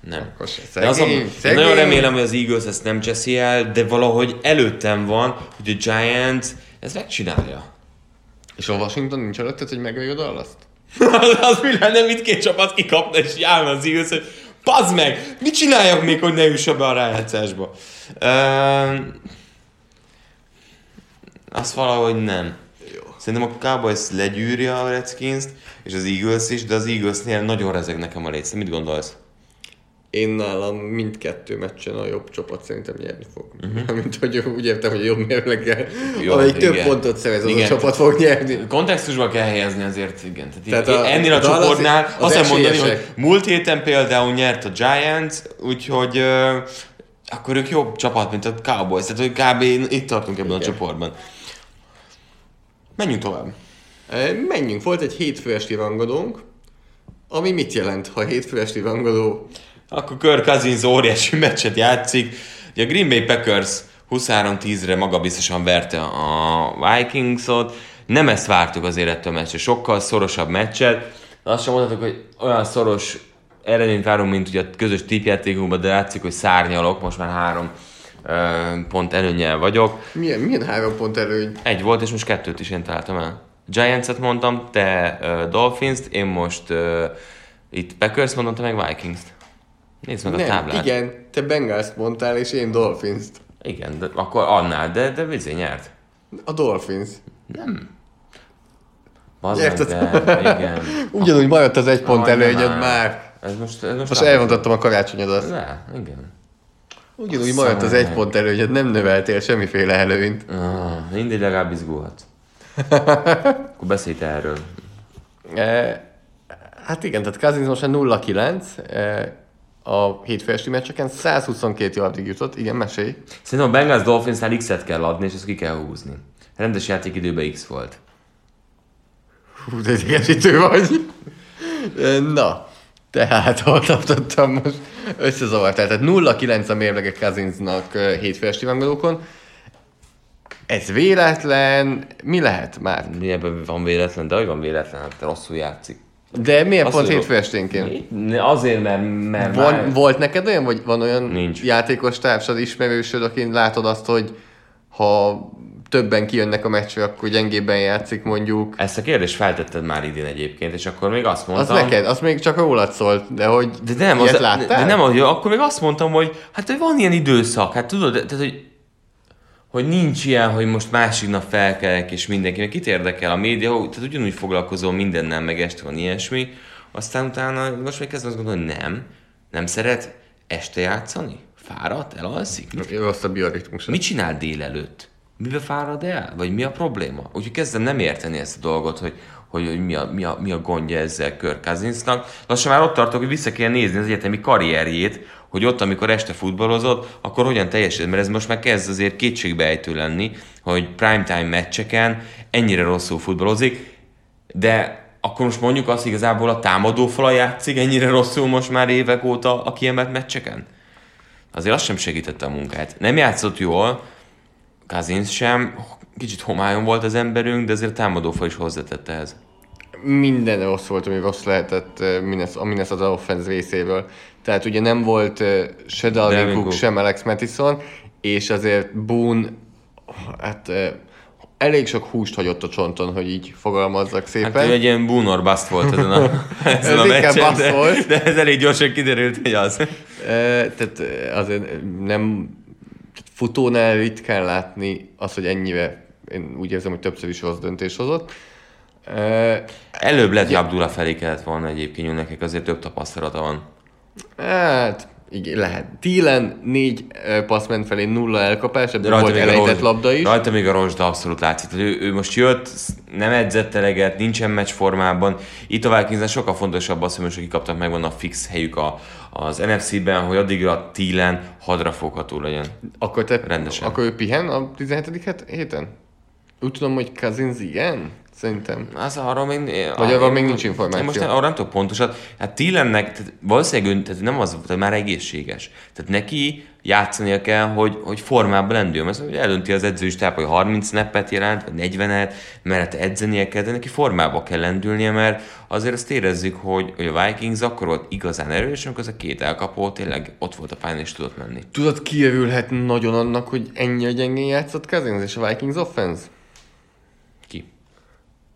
Nem. Akkor se. De az a, Szegény, én szegény. nagyon remélem, hogy az Eagles ezt nem cseszi el, de valahogy előttem van, hogy a Giants ezt megcsinálja. És a Washington nincs előtted, hogy megölj a Dallas-t? az, az mi lenne, mit két csapat kikapna, és járna az Eagles, hogy pazd meg, mit csináljak még, hogy ne jussak be a rájátszásba? Uh, azt valahogy nem. Szerintem a Cowboys legyűrje a Redskins-t, és az Eagles is, de az Eaglesnél nagyon rezeg nekem a létsz. Mit gondolsz? Én nálam mindkettő meccsen a jobb csapat szerintem nyerni fog. Uh-huh. Mint hogy úgy értem, hogy a jobb mérleggel. Jó, amelyik több pontot szerez, az a Igen. csapat fog nyerni. Kontextusba kell helyezni azért, igen. Tehát, Tehát a- ennél a a csoportnál az azt kell mondani, hogy múlt héten például nyert a Giants, úgyhogy ö, akkor ők jobb csapat, mint a Cowboys. Tehát, hogy kb. itt tartunk ebben a Igen. csoportban. Menjünk tovább. Menjünk, volt egy hétfő esti rangadónk, ami mit jelent, ha hétfő esti rangadó Akkor Kirk Cousins óriási meccset játszik. Ugye a Green Bay Packers 23-10-re magabiztosan verte a Vikingsot. Nem ezt vártuk azért ettől a meccsre. Sokkal szorosabb meccset. Azt sem mondhatok, hogy olyan szoros eredményt várunk, mint ugye a közös típjátékunkban, de látszik, hogy szárnyalok. Most már három pont előnyel vagyok. milyen, milyen három pont előny? Egy volt, és most kettőt is én találtam el. Giants-et mondtam, te uh, Dolphins-t, én most uh, itt Packers mondom, te meg Vikings-t. Nézd meg a Nem, táblát. igen, te Bengals mondtál, és én Dolphins-t. Igen, de akkor annál, de, de vizé nyert. A Dolphins. Bazzeg, Érted? de igen. Ugyanúgy maradt az egy pont előnyöd már. már. Ez most, ez most, Most elmondottam a karácsonyodat. De, igen. Ugyanúgy maradt az egy pont előnyöd, nem növeltél semmiféle előnyt. Ah, mindegy, legalább izgulhatsz. akkor beszélj te erről. E, hát igen, tehát Cousins most már 0-9 e, a hétfő esti meccseken, 122 yardig jutott, igen, mesélj. Szerintem a Bengals Dolphinsnál X-et kell adni, és ezt ki kell húzni. Rendes játékidőben X volt. Hú, de idegesítő vagy. E, Na, tehát hol tartottam most? Összezavartál. Tehát 0-9 a mérlege e, hétfő esti rangadókon. Ez véletlen, mi lehet már? Mi ebben van véletlen, de hogy van véletlen, hát rosszul játszik. De miért Azt pont hétfő esténként? Azért, mert, mert Van, már... volt neked olyan, vagy van olyan Nincs. játékos társad, ismerősöd, akin látod azt, hogy ha többen kijönnek a meccsre, akkor gyengébben játszik mondjuk. Ezt a kérdést feltetted már idén egyébként, és akkor még azt Az mondtam... neked, az még csak rólad szólt, de hogy De nem, az, láttál? de nem, hogy akkor még azt mondtam, hogy hát hogy van ilyen időszak, hát tudod, tehát, hogy, hogy nincs ilyen, hogy most másik nap felkelek, és mindenki, meg kit érdekel a média, hogy, tehát ugyanúgy foglalkozom mindennel, meg este van ilyesmi, aztán utána most még kezdem azt gondolni, hogy nem, nem szeret este játszani? Fáradt? Elalszik? Rossz a bioritmus. Mit csinál délelőtt? Mivel fárad el? Vagy mi a probléma? Úgyhogy kezdem nem érteni ezt a dolgot, hogy, hogy, hogy mi, a, mi, a, mi a gondja ezzel Kirk Cousinsnak. Lassan már ott tartok, hogy vissza kell nézni az egyetemi karrierjét, hogy ott, amikor este futballozott, akkor hogyan teljesít, mert ez most már kezd azért kétségbeejtő lenni, hogy primetime meccseken ennyire rosszul futballozik, de akkor most mondjuk azt igazából a támadófala játszik ennyire rosszul most már évek óta a kiemelt meccseken? Azért az sem segítette a munkát. Nem játszott jól, Kazins sem, kicsit homályon volt az emberünk, de azért a támadófal is hozzátette ehhez. Minden rossz volt, ami rossz lehetett eh, Minnes- a Minnesota offense részéről. Tehát ugye nem volt eh, se Dalvin Cook, sem Alex Mattison, és azért Boone hát eh, elég sok húst hagyott a csonton, hogy így fogalmazzak szépen. Hát egy ilyen boomer bust volt ezen a, ezen a Ez inkább meccsen, de, volt. de, ez elég gyorsan kiderült, hogy az. E, tehát azért nem futónál ritkán látni azt, hogy ennyire, én úgy érzem, hogy többször is rossz döntés hozott. Előbb lett, hogy Abdullah felé kellett volna egyébként, hogy nekik azért több tapasztalata van. hát, igen, lehet. Tílen négy passz ment felé, nulla elkapás, ebből volt elejtett rozsda- labda is. Rajta még a rozsda abszolút látszik. Tehát ő, ő, most jött, nem edzett eleget, nincsen meccs formában. Itt a Vikingsnál sokkal fontosabb az, hogy most akik kaptak megvan a fix helyük a, az NFC-ben, hogy addigra Tílen hadrafogható legyen. Akkor, te, Rendesen. akkor ő pihen a 17. het- héten? Úgy tudom, hogy Cousins igen? Szerintem. Az arról még... Vagy arról én- még nincs információ. Most arra nem tudok pontosat. Hát Tillennek, tehát valószínűleg ő, tehát nem az, tehát már egészséges. Tehát neki játszania kell, hogy, hogy formában lendüljön. Mert hogy eldönti az edző is, hogy 30 snappet jelent, vagy 40-et, mert edzenie kell, de neki formába kell lendülnie, mert azért azt érezzük, hogy, hogy a Vikings akkor volt igazán erős, amikor az a két elkapó tényleg ott volt a pályán és tudott menni. Tudod, kiövülhet nagyon annak, hogy ennyi a gyengén játszott Cousins és a Vikings offense?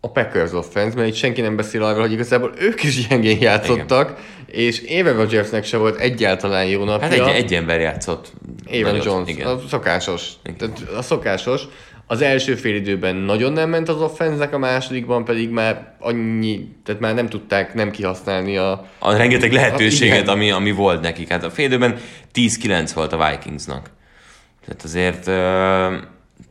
A Packers offense, mert itt senki nem beszél arról, hogy igazából ők is gyengén játszottak, Igen. és Éve Rodgersnek se volt egyáltalán jó napja. Hát egy, egy ember játszott. Éven Jones, igen. a szokásos. Igen. Tehát a szokásos. Az első fél időben nagyon nem ment az offenznek, a másodikban pedig már annyi, tehát már nem tudták nem kihasználni a... A rengeteg lehetőséget, a, ami, ami volt nekik. Hát a fél időben 10-9 volt a Vikingsnak. Tehát azért ö,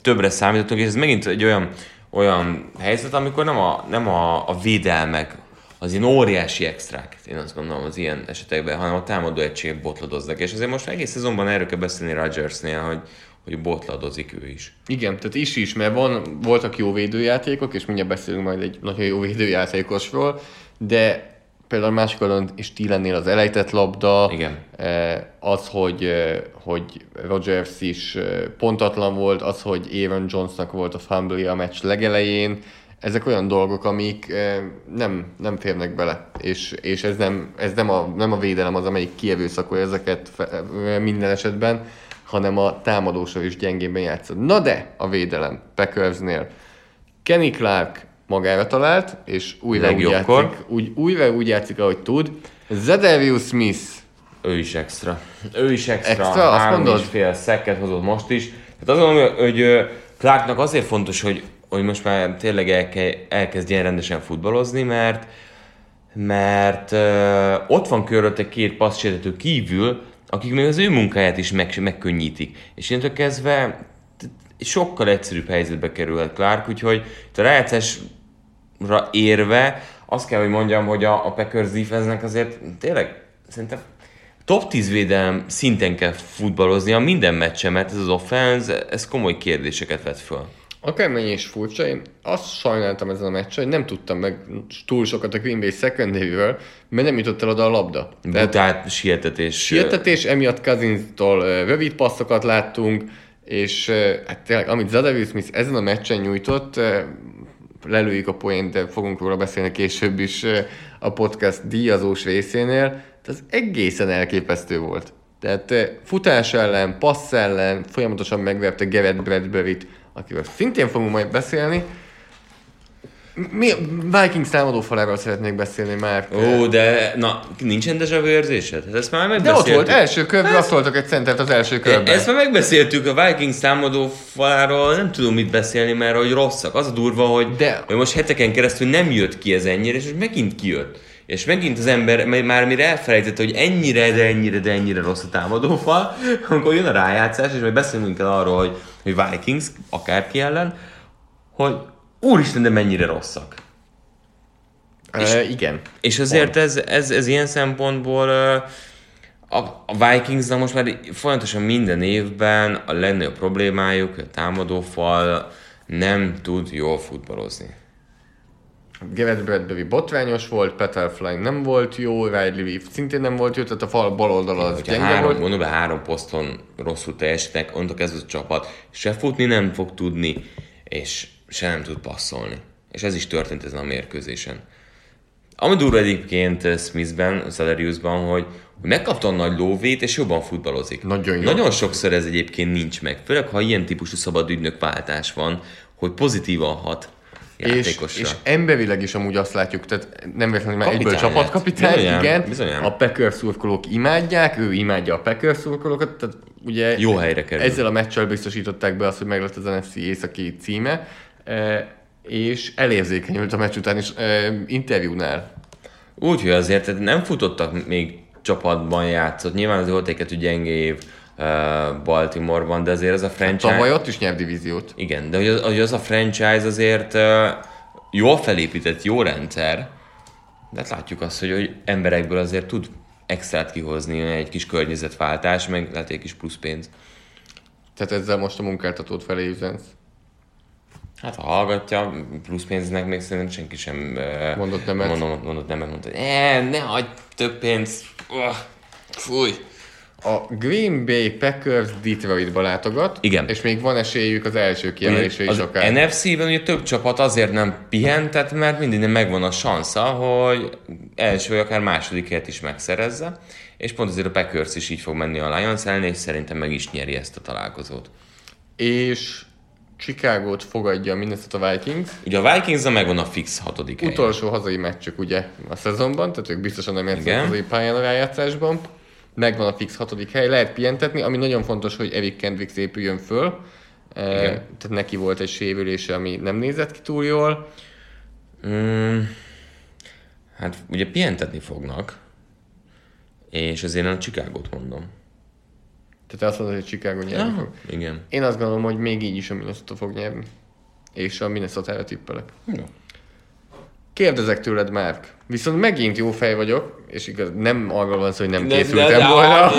többre számítottunk, és ez megint egy olyan, olyan helyzet, amikor nem a, nem a, a védelmek, az ilyen óriási extrák, én azt gondolom az ilyen esetekben, hanem a támadó egységek botladoznak. És azért most egész szezonban erről kell beszélni Rodgersnél, hogy, hogy botladozik ő is. Igen, tehát is is, mert van, voltak jó védőjátékok, és mindjárt beszélünk majd egy nagyon jó védőjátékosról, de például másik oldalon is Tillennél az elejtett labda, Igen. Eh, az, hogy, eh, hogy Rogers is eh, pontatlan volt, az, hogy Aaron Jonesnak volt a fumble a meccs legelején, ezek olyan dolgok, amik nem, nem férnek bele, és, és ez, nem, ez nem, a, nem a védelem az, amelyik kievőszakolja ezeket minden esetben, hanem a támadósor is gyengében játszott. Na de a védelem Packersnél Kenny Clark magára talált, és újra úgy, játszik, úgy, újra úgy játszik, ahogy tud. Zedarius Smith. Ő is extra. Ő is extra. extra azt mondod? és fél szekket hozott most is. Tehát azt mondom, hogy Clarknak azért fontos, hogy, hogy most már tényleg elke, elkezdjen rendesen futballozni, mert mert uh, ott van körülötte két passzsértető kívül, akik még az ő munkáját is meg, megkönnyítik. És innentől kezdve sokkal egyszerűbb helyzetbe kerülhet Clark, úgyhogy a rájátszásra érve azt kell, hogy mondjam, hogy a, a Packers defense azért tényleg szerintem top 10 védelem szinten kell futballozni a minden meccsen, mert ez az offense, ez komoly kérdéseket vet föl. Akármennyi is furcsa, én azt sajnáltam ezen a meccsen, hogy nem tudtam meg túl sokat a Green Bay secondary mert nem jutott el oda a labda. Tehát sietetés. Sietetés, emiatt Cousins-tól rövid passzokat láttunk, és hát tényleg, amit Zadavius Smith ezen a meccsen nyújtott, lelőjük a poént, de fogunk róla beszélni később is a podcast díjazós részénél, ez egészen elképesztő volt. Tehát futás ellen, passz ellen folyamatosan megverte Gerett Bradbury-t, akivel szintén fogunk majd beszélni. Mi Vikings támadó faláról szeretnék beszélni már. Ó, de na, nincsen deja vu érzésed? Hát ezt már megbeszéltük. De ott volt, első körben azt voltak egy centert az első körben. Ezt már megbeszéltük a Vikings támadó faláról, nem tudom mit beszélni, mert hogy rosszak. Az a durva, hogy, de... hogy most heteken keresztül nem jött ki ez ennyire, és most megint kijött. És megint az ember már mire elfelejtett, hogy ennyire, de ennyire, de ennyire rossz a támadófal, amikor jön a rájátszás, és majd beszélünk el arról, hogy, hogy Vikings, akárki ellen, hogy úristen, de mennyire rosszak. És, uh, igen. És azért ez, ez, ez ilyen szempontból a, a Vikingsnak most már folyamatosan minden évben a legnagyobb problémájuk, a támadófal nem tud jól futballozni. Garrett Bradbury botrányos volt, Peter Flying nem volt jó, Riley szintén nem volt jó, tehát a fal bal oldal az gyenge három, volt. Mondom, három poszton rosszul teljesítek, onnantól kezdve a csapat se futni nem fog tudni, és se nem tud passzolni. És ez is történt ezen a mérkőzésen. Ami durva egyébként Smithben, Salariusban, hogy, hogy megkapta a nagy lóvét, és jobban futballozik. Nagyon jó. Nagyon sokszor ez egyébként nincs meg. Főleg, ha ilyen típusú szabad ügynök váltás van, hogy pozitívan hat és, és emberileg is amúgy azt látjuk, tehát nem véletlenül már egyből csapatkapitány, igen. Bizonyán. A Packers szurkolók imádják, ő imádja a Packers szurkolókat, tehát ugye Jó helyre kerül. ezzel a meccsel biztosították be azt, hogy meg lett az NFC északi címe, és elérzékenyült a meccs után is interjúnál. Úgy, hogy azért nem futottak még csapatban játszott. Nyilván az volt egy gyenge év Baltimoreban, de azért ez a franchise... Tavaly ott is nyert divíziót. Igen, de hogy az, hogy az a franchise azért jól felépített, jó rendszer, de hát látjuk azt, hogy, hogy emberekből azért tud extrát kihozni egy kis környezetváltás, meg lehet egy kis plusz pénz. Tehát ezzel most a munkáltatót felé üzensz? Hát ha hallgatja, plusz pénznek még szerintem senki sem mondott nemet. Mondott, mondott nemet, mondta, hogy eh, ne hagyd több pénzt, oh, fúj. A Green Bay Packers Detroitba látogat, Igen. és még van esélyük az első kijelölésre is akár. NFC-ben ugye több csapat azért nem pihentett, mert mindig megvan a sansza, hogy első vagy akár másodikért is megszerezze, és pont azért a Packers is így fog menni a Lions ellen, és szerintem meg is nyeri ezt a találkozót. És Chicago-t fogadja a Minnesota Vikings. Ugye a vikings megvan a fix hatodik hely. Utolsó hazai meccsük ugye a szezonban, tehát ők biztosan nem játszanak Igen. hazai pályán a rájátszásban. Megvan a fix hatodik hely, lehet pihentetni, ami nagyon fontos, hogy Erik Kendricks épüljön föl. E, tehát neki volt egy sérülése, ami nem nézett ki túl jól. Mm, hát ugye pihentetni fognak, és ezért én a Chicago-t mondom. Tehát azt mondod, hogy Chicago nyerni fog. Igen. Én azt gondolom, hogy még így is a Minnesota fog nyerni. És a Minnesota-ra tippelek. Jó. Kérdezek tőled, Márk. Viszont megint jó fej vagyok, és igaz, nem arról van szó, hogy nem De- készültem de- de- volna.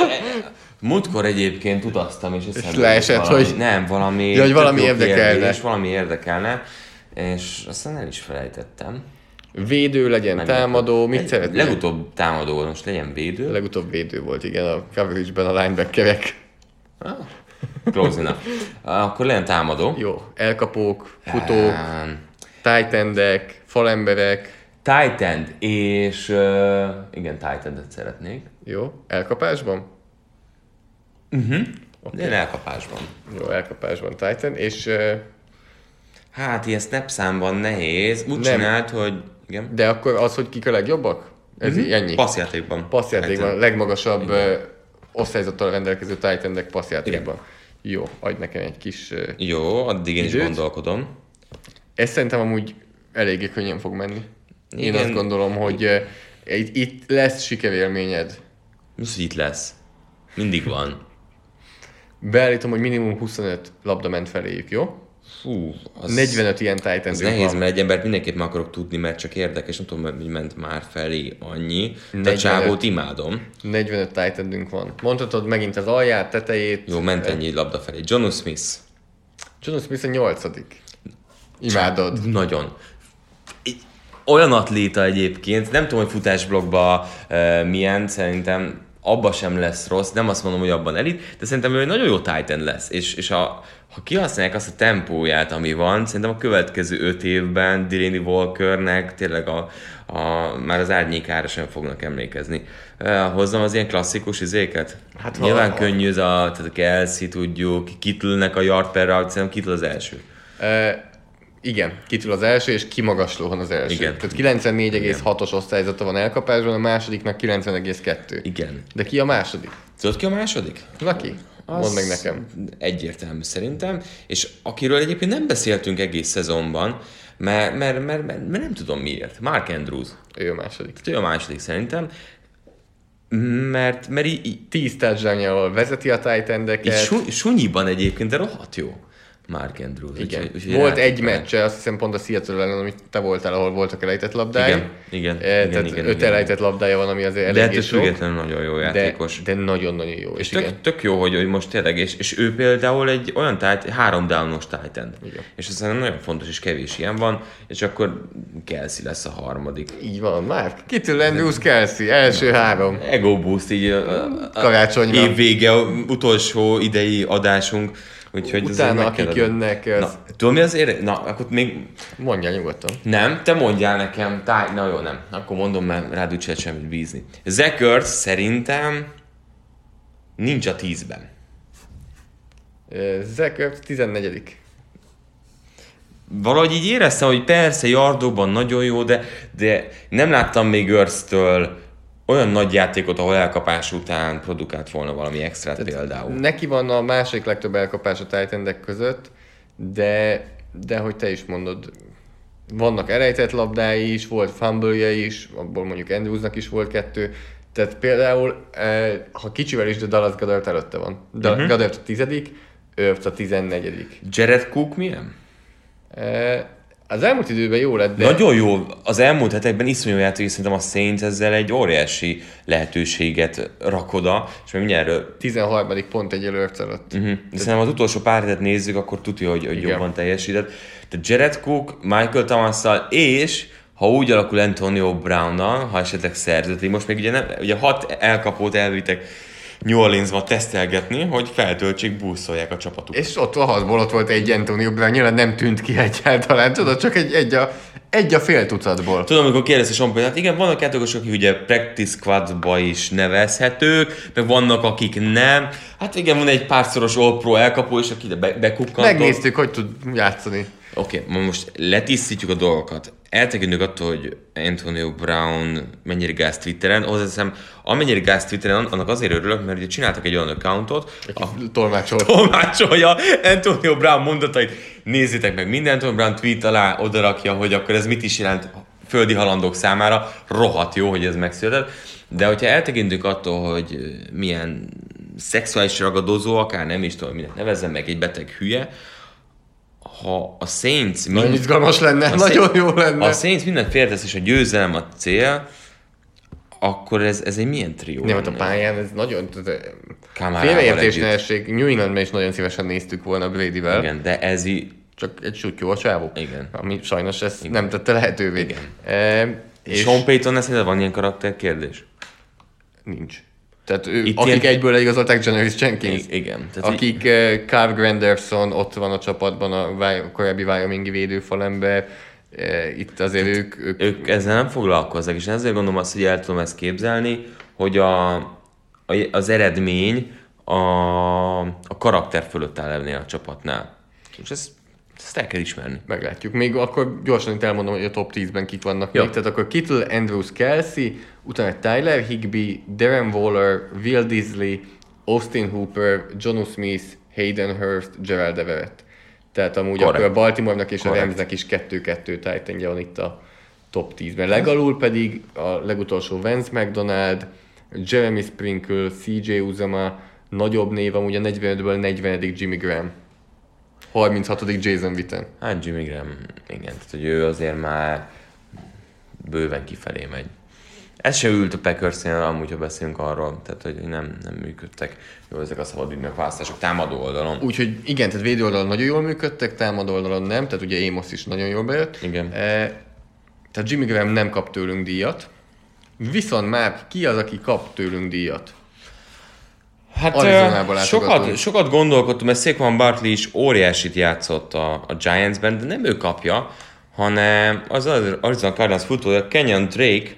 Múltkor egyébként utaztam, és eszembe leesett, valami, hogy- Nem, valami... Ja, hogy valami érdekelne. kérdés, valami érdekelne, és aztán el is felejtettem. Védő legyen, Meg- támadó, mit szeretnél? Legutóbb támadó, most legyen védő. Legutóbb védő volt, igen, a coverage-ben a linebackerek. Close enough. Akkor legyen támadó. Jó, elkapók, futók, Um, tight endek, falemberek, tight end, és uh, igen, tight endet szeretnék. jó, elkapásban? De én elkapásban. Jó, elkapásban tight end, és uh, Hát, ilyen snap számban nehéz. Úgy Nem. csinált, hogy... Igen. de akkor az, hogy kik a legjobbak? Ez mm-hmm. ennyi. Passzjátékban. Passzjátékban, a legmagasabb uh, osztályzattal rendelkező endek passzjátékban. Jó, adj nekem egy kis... Jó, addig én is Időt? gondolkodom. ez szerintem amúgy eléggé könnyen fog menni. Én Igen. azt gondolom, hogy itt, itt lesz sikerélményed. Mi itt lesz? Mindig van. Beállítom, hogy minimum 25 labda ment feléjük, jó? Fú, az... 45 ilyen tight Ez nehéz, van. mert egy embert mindenképp meg akarok tudni, mert csak érdekes, nem tudom, hogy ment már felé annyi. De a 45. csávót imádom. 45 tight van. Mondhatod megint az alját, tetejét. Jó, ment ennyi labda felé. John Smith. John Smith a nyolcadik. Imádod. Nagyon. Egy- Olyan atléta egyébként, nem tudom, hogy futásblokkban uh, milyen, szerintem abba sem lesz rossz, nem azt mondom, hogy abban elit, de szerintem ő egy nagyon jó Titan lesz, és, és a, ha kihasználják azt a tempóját, ami van, szerintem a következő öt évben Delaney Walkernek tényleg a, a, már az árnyékára sem fognak emlékezni. Hozzam az ilyen klasszikus izéket? Hát Nyilván ha- könnyű ez a, tehát a Kelsey tudjuk, Kittlnek a yard per route, szerintem Kittle az első. Uh, igen, kitül az első, és kimagaslóan az első. Igen. Tehát 94,6-os osztályzata van elkapásban, a másodiknak 90,2. Igen. De ki a második? Tudod ki a második? Na ki? Mondd meg nekem. Egyértelmű szerintem, és akiről egyébként nem beszéltünk egész szezonban, mert, mert, mert, mert, mert nem tudom miért. Mark Andrews. Ő a második. Ő a második szerintem, mert, mert így, így, 10 touchdown vezeti a su, sunyiban egyébként, de rohadt jó. Mark Andrews. Igen. Úgyhogy, úgyhogy Volt egy meccse, azt hiszem pont a Seattle ellen, amit te voltál, ahol voltak elejtett labdái. Igen, igen, Eh, igen, Tehát igen, öt igen. elejtett labdája van, ami azért De eléggé ettől függetlenül nagyon jó De, játékos. de nagyon-nagyon jó. És És tök, igen. tök jó, hogy, hogy most tényleg, és, és ő például egy olyan tight, három downos tight end. Igen. És szerintem nagyon fontos, és kevés ilyen van, és akkor Kelsey lesz a harmadik. Így van, már. Kitől Andrews Kelsey, első három. Ego boost így a, a, a Karácsonyra. évvége, utolsó idei adásunk. Úgyhogy Utána, akik kell adni. jönnek, az... Na, tudom mi az ére? Na, akkor még mondjál nyugodtan. nem, te mondjál nekem, táj, na jó, nem. Akkor mondom, mert rád lehet semmit bízni. Zekert szerintem nincs a tízben. Ertz 14 valahogy így éreztem, hogy persze yardokban nagyon jó, de, de nem láttam még Örsztől olyan nagy játékot, ahol elkapás után produkált volna valami extrát például. Neki van a második legtöbb elkapás a endek között, de, de hogy te is mondod, vannak elejtett labdái is, volt fumble is, abból mondjuk Andrewsnak is volt kettő, tehát például, eh, ha kicsivel is, de Dallas Goddard előtte van. Da- uh-huh. Goddard a tizedik, Ertz a tizennegyedik. Jared Cook milyen? Eh, az elmúlt időben jó lett, de... Nagyon jó. Az elmúlt hetekben iszonyú játék, szerintem a Saints ezzel egy óriási lehetőséget rak oda, és még mindjárt erről 13. pont egy előtt. Uh-huh. De szerintem az utolsó pár hetet nézzük, akkor tudja, hogy, hogy Igen. jobban teljesített. Tehát Jared Cook, Michael thomas és ha úgy alakul Antonio Brown-nal, ha esetleg szerződti, most még ugye, nem, ugye hat elkapót elvittek New Orleansba tesztelgetni, hogy feltöltsék, buszolják a csapatukat. És ott a hatból ott volt egy Antonio Brown, nyilván nem tűnt ki egyáltalán, tudod, csak egy, egy a egy a fél tucatból. Tudom, amikor kérdezte Sean hát igen, vannak játékosok, akik ugye practice squadba is nevezhetők, meg vannak, akik nem. Hát igen, van egy párszoros All-Pro elkapó, és aki ide be, bekukkantott. Megnéztük, hogy tud játszani. Oké, okay, most letisztítjuk a dolgokat. Eltekintünk attól, hogy Antonio Brown mennyire gáz Twitteren, hozzáteszem, amennyire gáz Twitteren, annak azért örülök, mert ugye csináltak egy olyan accountot, A tolmácsol. tolmácsolja Antonio Brown mondatait, nézzétek meg, minden Antonio Brown tweet alá odarakja, hogy akkor ez mit is jelent földi halandók számára, rohadt jó, hogy ez megszületett, de hogyha eltekintünk attól, hogy milyen szexuális ragadozó, akár nem is tudom, minek nevezzem meg, egy beteg hülye, ha a Saints... Nagyon izgalmas lenne, a nagyon Saints- jó lenne. A Saints mindent félretesz, és a győzelem a cél, akkor ez, ez egy milyen trió Nem, hát a pályán ez nagyon... Kamárával Félreértés ne essék. New Englandben is nagyon szívesen néztük volna Bradyvel. Igen, de ez így... Csak egy sutyó a csávó. Igen. Ami sajnos ezt nem tette lehetővé. Igen. E, És Sean Payton szerinted van ilyen karakter kérdés? nincs. Tehát ő, Itt akik ilyen- egyből leigazolták Janoris Jenkins. I- igen. Tehát Akik uh, Carl Granderson ott van a csapatban, a, korábbi Wyomingi védőfalember. Uh, itt azért ők, ők, ők ezzel nem foglalkoznak, és ezért gondolom azt, hogy el tudom ezt képzelni, hogy a, a, az eredmény a, a karakter fölött áll ennél a csapatnál. És ezt, ezt el kell ismerni. meglátjuk. Még akkor gyorsan itt elmondom, hogy a top 10-ben kik vannak Jó. még. Tehát akkor Kittle, Andrews, Kelsey, utána Tyler Higby, Darren Waller, Will Disley, Austin Hooper, Jonu Smith, Hayden Hurst, Gerald Everett. Tehát amúgy Korrekt. akkor a Baltimore-nak és a Korrekt. Ramsnek is 2-2 titan van itt a top 10-ben. Legalul pedig a legutolsó Vance McDonald, Jeremy Sprinkle, CJ Uzama, nagyobb név amúgy a 45-ből 40. Jimmy Graham. 36. Jason Witten. Hát Jimmy Graham, igen, tehát hogy ő azért már bőven kifelé megy. Ez se ült a packers amúgy, ha beszélünk arról, tehát hogy nem, nem működtek jó ezek a szabadügynök választások támadó oldalon. Úgyhogy igen, tehát védő oldalon nagyon jól működtek, támadó oldalon nem, tehát ugye Amos is nagyon jól bejött. Igen. E, tehát Jimmy Graham nem kap tőlünk díjat, viszont már ki az, aki kap tőlünk díjat? Hát ö, sokat, sokat gondolkodtam, mert Saquon Barkley is óriásit játszott a, a Giantsben, de nem ő kapja, hanem az az Arizona Cardinals futója Kenyon Drake,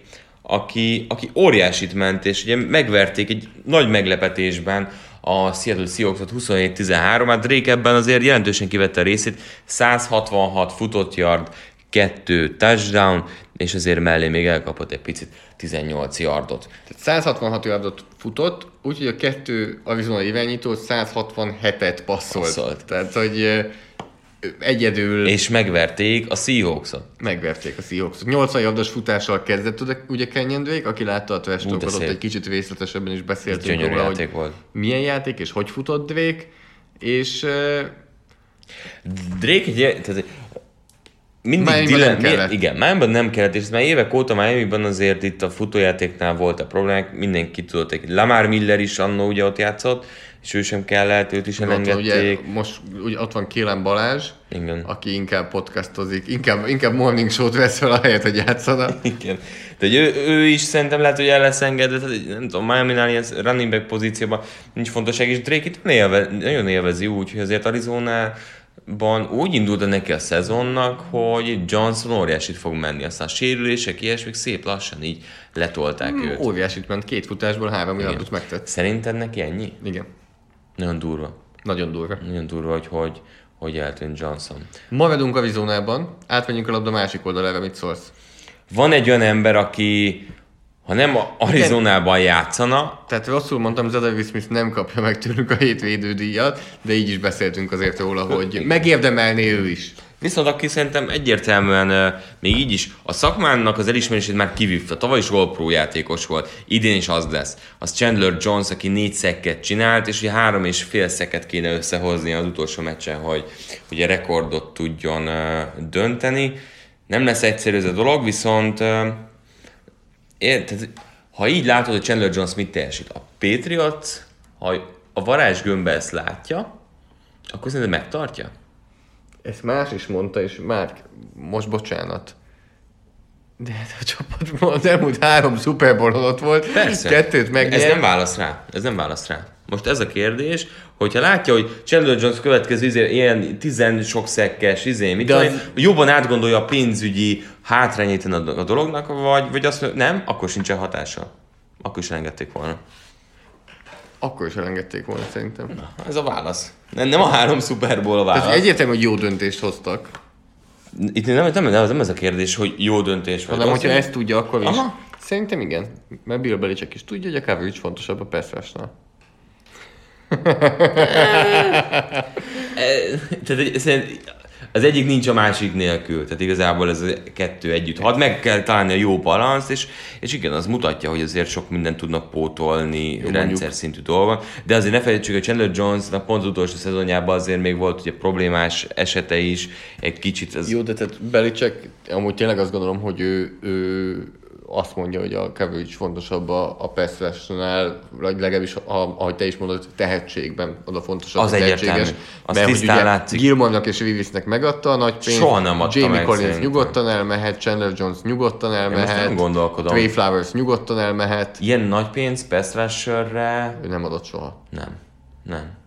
aki, aki óriásit ment, és ugye megverték egy nagy meglepetésben a Seattle Seahawks-ot 27-13, hát Drake ebben azért jelentősen kivette a részét, 166 futott yard, kettő touchdown, és azért mellé még elkapott egy picit 18 yardot. Tehát 166 yardot futott, úgyhogy a kettő Arizona irányító 167-et passzolt. Passzolt. Tehát, hogy egyedül És megverték a Seahawks-ot. megverték a Seahawks. 80 yardos futással kezdett ugye- Kenyon Drake, aki látta a ott szép. egy kicsit részletesebben is beszéltünk Gyönyörű róla, játék hogy volt. milyen játék és hogy futott Drake, és Drake egy, tehát mindig Miamiban Dylan, nem kellett. igen, Miamiban nem kellett, és ez már évek óta Miamiban azért itt a futójátéknál volt a problémák, mindenki tudott, egy Lamar Miller is annó ugye ott játszott, és ő sem kellett, őt is ott van, ugye, elengedték. most ugye ott van Kélem Balázs, Igen. aki inkább podcastozik, inkább, inkább morning show-t vesz fel a helyet, hogy játszana. Igen. De ő, ő, is szerintem lehet, hogy el lesz engedve, tehát nem tudom, Miami-nál ilyen running back pozícióban nincs fontosság, és Drake itt nagyon élve, nagyon élvezi úgy, hogy azért Arizonában úgy indult neki a szezonnak, hogy Johnson óriásit fog menni, aztán a sérülések, ilyesmik szép lassan így letolták őt. Óriásit ment, két futásból három yardot megtett. Szerinted neki ennyi? Igen, Nagyon durva. nagyon durva. Nagyon durva, hogy hogy, hogy eltűnt Johnson. Maradunk Arizonában, átmegyünk a labda másik oldalára, mit szólsz? Van egy olyan ember, aki ha nem Arizonában játszana, Tehát rosszul mondtam, Zadavis Smith nem kapja meg tőlünk a hétvédő díjat, de így is beszéltünk azért róla, hogy megérdemelné ő is. Viszont aki szerintem egyértelműen még így is a szakmának az elismerését már kivívta. Tavaly is All Pro játékos volt, idén is az lesz. Az Chandler Jones, aki négy szekket csinált, és ugye három és fél szeket kéne összehozni az utolsó meccsen, hogy ugye rekordot tudjon dönteni. Nem lesz egyszerű ez a dolog, viszont érted, ha így látod, hogy Chandler Jones mit teljesít, a Patriots, ha a varázsgömbbe ezt látja, akkor szerintem megtartja? Ezt más is mondta, és már most bocsánat. De hát a csapat az elmúlt három Super Bowl ott volt, Persze. kettőt megnyert. Ez nem válasz rá. Ez nem válasz rá. Most ez a kérdés, hogyha látja, hogy Chandler Jones következő izé, ilyen tizen sok szekkes, izé, mit De az- jobban átgondolja a pénzügyi hátrányét a, dolognak, vagy, vagy azt mondja, nem, akkor sincsen hatása. Akkor is elengedték volna. Akkor is elengedték volna szerintem. Ez a válasz. Nem, nem a három Super Bowl a válasz. Tehát egyértelmű, hogy jó döntést hoztak. Itt nem, nem, nem, nem ez a kérdés, hogy jó döntés vagy. Hanem, hogyha ezt tudja, akkor is. Aha. Szerintem igen. Mert Bill Belichick is tudja, hogy a coverage fontosabb a pass. Tehát az egyik nincs a másik nélkül, tehát igazából ez a kettő együtt. Had meg kell találni a jó balanszt, és, és igen, az mutatja, hogy azért sok mindent tudnak pótolni, jó, rendszer mondjuk. szintű dolgon. De azért ne felejtsük, hogy Chandler Jones pont az utolsó szezonjában azért még volt ugye problémás esete is, egy kicsit ez... Jó, de tehát Belichick, amúgy tényleg azt gondolom, hogy ő, ő azt mondja, hogy a coverage fontosabb a, a pass rushnál, legalábbis, a, ahogy te is mondod, tehetségben oda fontosabb Az a egyértelmű. Az mert tisztán ugye látszik. Gilmornak és Willisnek megadta a nagy pénzt, Soha nem adta Jamie meg Collins szerintem. nyugodtan elmehet, Chandler Jones nyugodtan elmehet, nem gondolkodom. Trey Flowers nyugodtan elmehet, Ilyen nagy pénz pass rusherre ő nem adott soha. nem. Nem.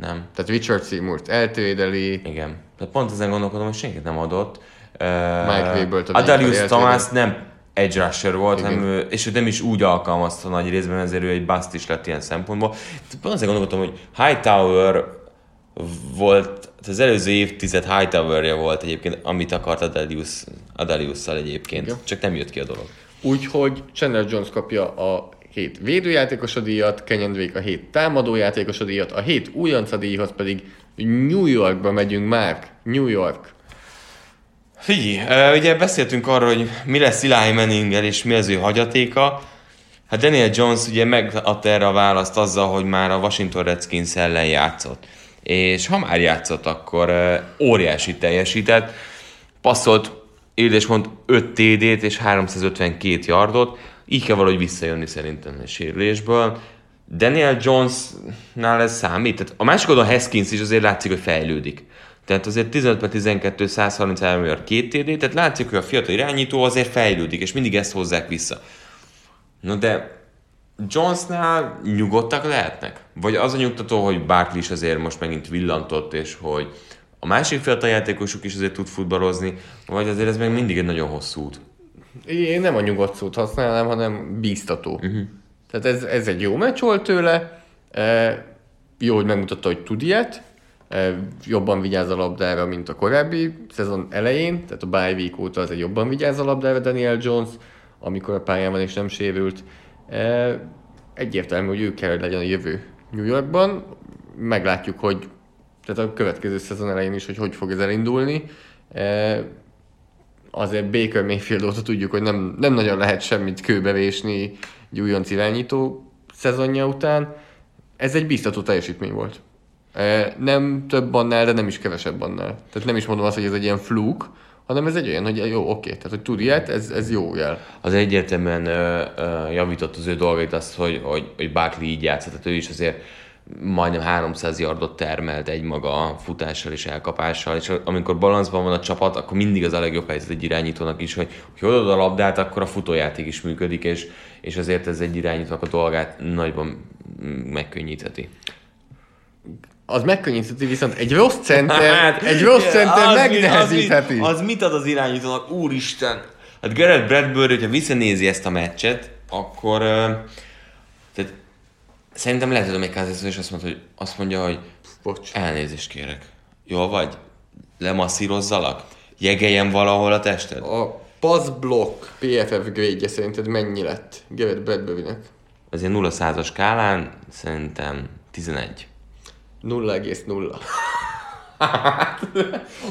Nem. Tehát Richard Seymour-t eltvédeli, Igen. Tehát pont ezen gondolkodom, hogy senkit nem adott. Mike Vrabel-t a Adarius Thomas nem edge rusher volt, Igen. hanem, ő- és ő nem is úgy alkalmazta nagy részben, ezért ő egy bust is lett ilyen szempontból. Pont ezen gondolkodtam, hogy Hightower volt, az előző évtized Hightower-je volt egyébként, amit akart Adalius, Adaliusszal egyébként. Igen. Csak nem jött ki a dolog. Úgyhogy Chandler Jones kapja a hét védőjátékos a díjat, Kenyon Drake a hét támadójátékos a díjat, a hét újonc a díjhoz pedig New Yorkba megyünk már. New York. Figyelj, ugye beszéltünk arról, hogy mi lesz Eli Manninggel és mi az ő hagyatéka. Hát Daniel Jones ugye megadta erre a választ azzal, hogy már a Washington Redskins ellen játszott. És ha már játszott, akkor óriási teljesített. Passzolt, és mond 5 TD-t és 352 yardot. Így kell valahogy visszajönni szerintem a sérülésből. Daniel Jonesnál ez számít. Tehát a másik oldalon Haskins is azért látszik, hogy fejlődik. Tehát azért 15 12 133 yard 2 TD, tehát látszik, hogy a fiatal irányító azért fejlődik, és mindig ezt hozzák vissza. Na de Jonesnál nyugodtak lehetnek? Vagy az a nyugtató, hogy Barkley is azért most megint villantott, és hogy a másik fiatal játékosuk is azért tud futballozni, vagy azért ez még mindig egy nagyon hosszú út. Én nem a nyugodt szót használnám, hanem bíztató. Uh-huh. Tehát ez, ez egy jó meccs volt tőle, e, jó, hogy megmutatta, hogy tud ilyet, jobban vigyáz a labdára, mint a korábbi szezon elején, tehát a bye week óta azért jobban vigyáz a labdára Daniel Jones, amikor a pályán van és nem sérült. Egyértelmű, hogy ő kell, hogy legyen a jövő New Yorkban. Meglátjuk, hogy tehát a következő szezon elején is, hogy hogy fog ez elindulni. Azért Baker Mayfield óta tudjuk, hogy nem, nem nagyon lehet semmit kőbevésni egy újonc irányító szezonja után. Ez egy biztató teljesítmény volt. Nem több annál, de nem is kevesebb annál. Tehát nem is mondom azt, hogy ez egy ilyen fluk, hanem ez egy olyan, hogy jó, oké, tehát hogy tud ilyet, ez, ez jó jel. az egyértelműen ö, ö, javított az ő dolgait azt, hogy, hogy, hogy Barkley így játszott, tehát ő is azért majdnem 300 yardot termelt egy maga futással és elkapással, és amikor balanszban van a csapat, akkor mindig az a legjobb helyzet egy irányítónak is, hogy hogy odaad a labdát, akkor a futójáték is működik, és, és azért ez egy irányítónak a dolgát nagyban megkönnyítheti. Az megkönnyítheti, viszont egy rossz center, egy rossz center az megnehezítheti. mit- Az, mit ad az irányítónak? Úristen! Hát Garrett Bradbury, hogyha visszanézi ezt a meccset, akkor tehát szerintem lehet, hogy még Kansas és azt mondja, hogy, azt mondja, hogy Bocs. elnézést kérek. Jól vagy? Lemasszírozzalak? Jegeljen valahol a tested? A pass block PFF grade szerinted mennyi lett Garrett Bradburynek? Az ilyen 0 százas skálán szerintem 11. 0,0.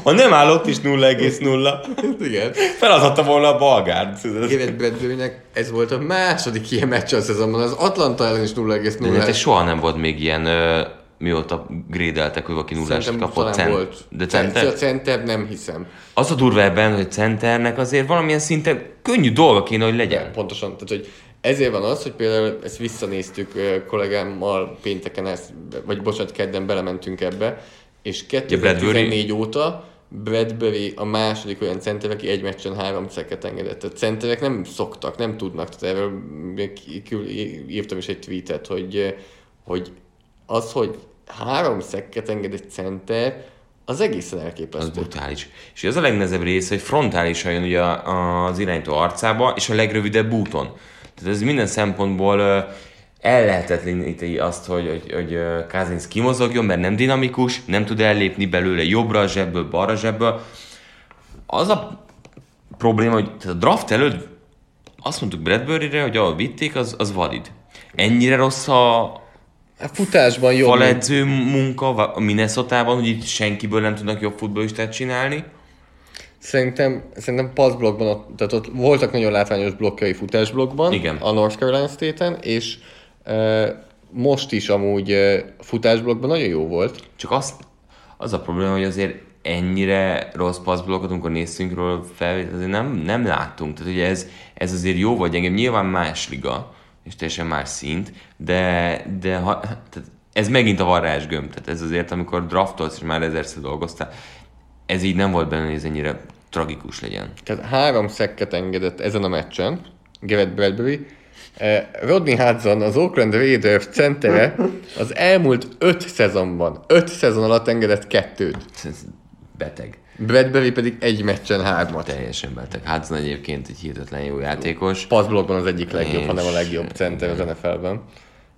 Ha nem áll ott is 0,0, Igen. feladhatta volna a balgárd. Garrett Bradburynek ez volt a második ilyen meccs a szezonban, az Atlanta ellen is De 0,0. soha nem volt még ilyen, ö, mióta grédeltek, hogy valaki nullást kapott. Cent, volt. De A center? center nem hiszem. Az a durva ebben, hogy centernek azért valamilyen szinten könnyű dolga kéne, hogy legyen. Pontosan, tehát hogy ezért van az, hogy például ezt visszanéztük kollégámmal pénteken, ezt, vagy bocsánat, kedden belementünk ebbe, és Bradbury? 2014 óta Bradbury a második olyan center, aki egy meccsen három ceket engedett. A centerek nem szoktak, nem tudnak. Tehát erről írtam is egy tweetet, hogy, hogy az, hogy három szekket enged egy center, az egészen Az elképesztő. brutális. És az a legnehezebb része, hogy frontálisan jön ugye az irányító arcába, és a legrövidebb úton. Tehát ez minden szempontból ö, ellehetetleníti azt, hogy, hogy, hogy Kazinsz kimozogjon, mert nem dinamikus, nem tud ellépni belőle jobbra a zsebből, balra a zsebből. Az a probléma, hogy a draft előtt azt mondtuk Bradbury-re, hogy ahol vitték, az, az valid. Ennyire rossz a A futásban jobb. faledző munka a Minnesota-ban, hogy itt senkiből nem tudnak jobb futballistát csinálni. Szerintem, szerintem passzblokkban, tehát ott voltak nagyon látványos blokkjai futásblokkban, Igen. a North Carolina State-en, és e, most is amúgy e, futásblokkban nagyon jó volt. Csak az, az a probléma, hogy azért ennyire rossz passzblokkot, amikor néztünk róla fel, azért nem, nem láttunk. Tehát ugye ez, ez azért jó vagy engem, nyilván más liga, és teljesen más szint, de, de ha, tehát ez megint a varázsgömb. Tehát ez azért, amikor draftolsz, és már ezerszer dolgoztál, ez így nem volt benne, hogy ez ennyire tragikus legyen. Tehát három szekket engedett ezen a meccsen, Garrett Bradbury. E, Rodney Hudson, az Oakland Raiders centere, az elmúlt öt szezonban, öt szezon alatt engedett kettőt. Ez beteg. Bradbury pedig egy meccsen hármat. Teljesen beteg. Hudson egyébként egy hihetetlen jó játékos. Passzblokkban az egyik legjobb, És- hanem a legjobb center az NFL-ben.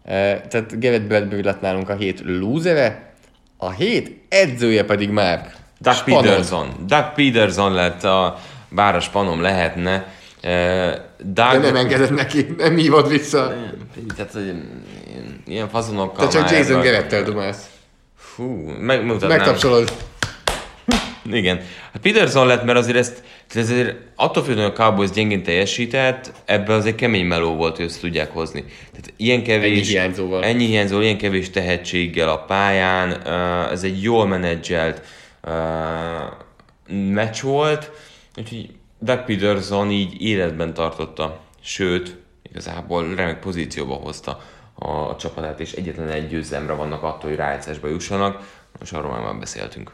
E, tehát Garrett Bradbury lett nálunk a hét lúzere, a hét edzője pedig már Doug Spanos. Peterson. Doug Peterson lett a, bár a spanom lehetne. Eh, Doug, De nem engedett neki, nem hívott vissza. Tehát, hogy ilyen, ilyen fazonokkal Te csak Jason ebben- Garrettel dumálsz. Fú, megmutatnám. Megtapsolod. Igen. Hát Peterson lett, mert azért ezt, tehát azért attól függően, hogy a Cowboys gyengén teljesített, ebbe azért kemény meló volt, hogy ezt tudják hozni. Tehát ilyen kevés... Ennyi hiányzóval. Ennyi hiányzóval, ilyen kevés tehetséggel a pályán, uh, ez egy jól menedzselt meccs volt, úgyhogy Doug Peterson így életben tartotta, sőt, igazából remek pozícióba hozta a csapatát, és egyetlen egy győzelemre vannak attól, hogy rájátszásba jussanak, most arról már, beszéltünk.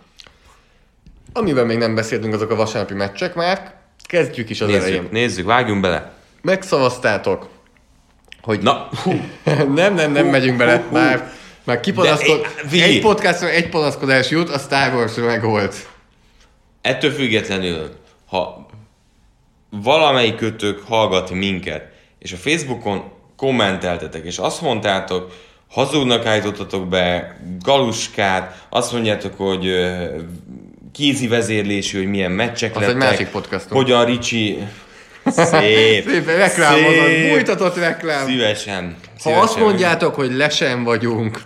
Amiben még nem beszéltünk, azok a vasárnapi meccsek már. Kezdjük is az elején. Nézzük, nézzük, vágjunk bele. Megszavaztátok, hogy Na, hú, nem, nem, nem megyünk bele. Már, már kipanaszkod... Vili. Egy podcastra egy panaszkodás jut, a Star wars meg volt. ettől függetlenül, ha valamelyik kötök hallgat minket, és a Facebookon kommenteltetek, és azt mondtátok, hazugnak állítottatok be galuskát, azt mondjátok, hogy kézi vezérlésű, hogy milyen meccsek Az egy lettek, másik podcastunk. Hogy a Ricsi... Szép. Szépen reklámozod, Szép. bújtatott reklám. Szívesen. Ha szívesen. azt mondjátok, hogy lesen vagyunk,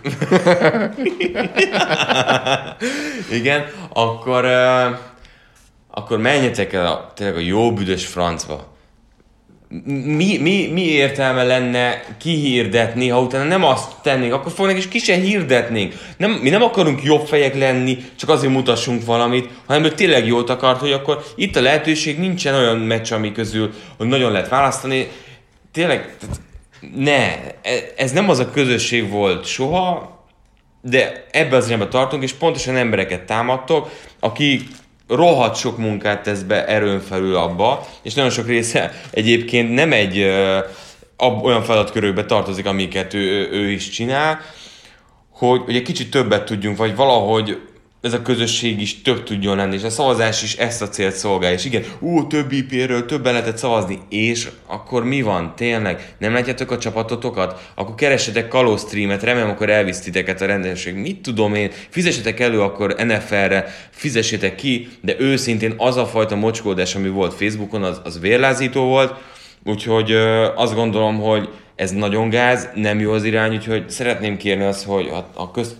Igen, akkor, uh, akkor menjetek el a, tényleg a jó büdös francba. Mi, mi, mi értelme lenne kihirdetni, ha utána nem azt tennénk, akkor fognak és ki se hirdetnénk. Nem, mi nem akarunk jobb fejek lenni, csak azért mutassunk valamit, hanem hogy tényleg jót akart, hogy akkor itt a lehetőség, nincsen olyan meccs, ami közül, hogy nagyon lehet választani. Tényleg, ne, e- ez nem az a közösség volt soha, de ebbe az irányba tartunk, és pontosan embereket támadtok, aki rohadt sok munkát tesz be erőn felül abba, és nagyon sok része egyébként nem egy ö, ab, olyan feladatkörökbe tartozik, amiket ő, ő, is csinál, hogy, hogy egy kicsit többet tudjunk, vagy valahogy ez a közösség is több tudjon lenni, és a szavazás is ezt a célt szolgálja. És igen, ú, több IP-ről többen lehetett szavazni, és akkor mi van? Tényleg? Nem látjátok a csapatotokat? Akkor keressetek Kaló streamet, remélem, akkor elvisz titeket a rendőrség. Mit tudom én? Fizessetek elő akkor NFL-re, fizessétek ki, de őszintén az a fajta mocskódás, ami volt Facebookon, az, az vérlázító volt, Úgyhogy ö, azt gondolom, hogy ez nagyon gáz, nem jó az irány, úgyhogy szeretném kérni azt, hogy ha, ha közt,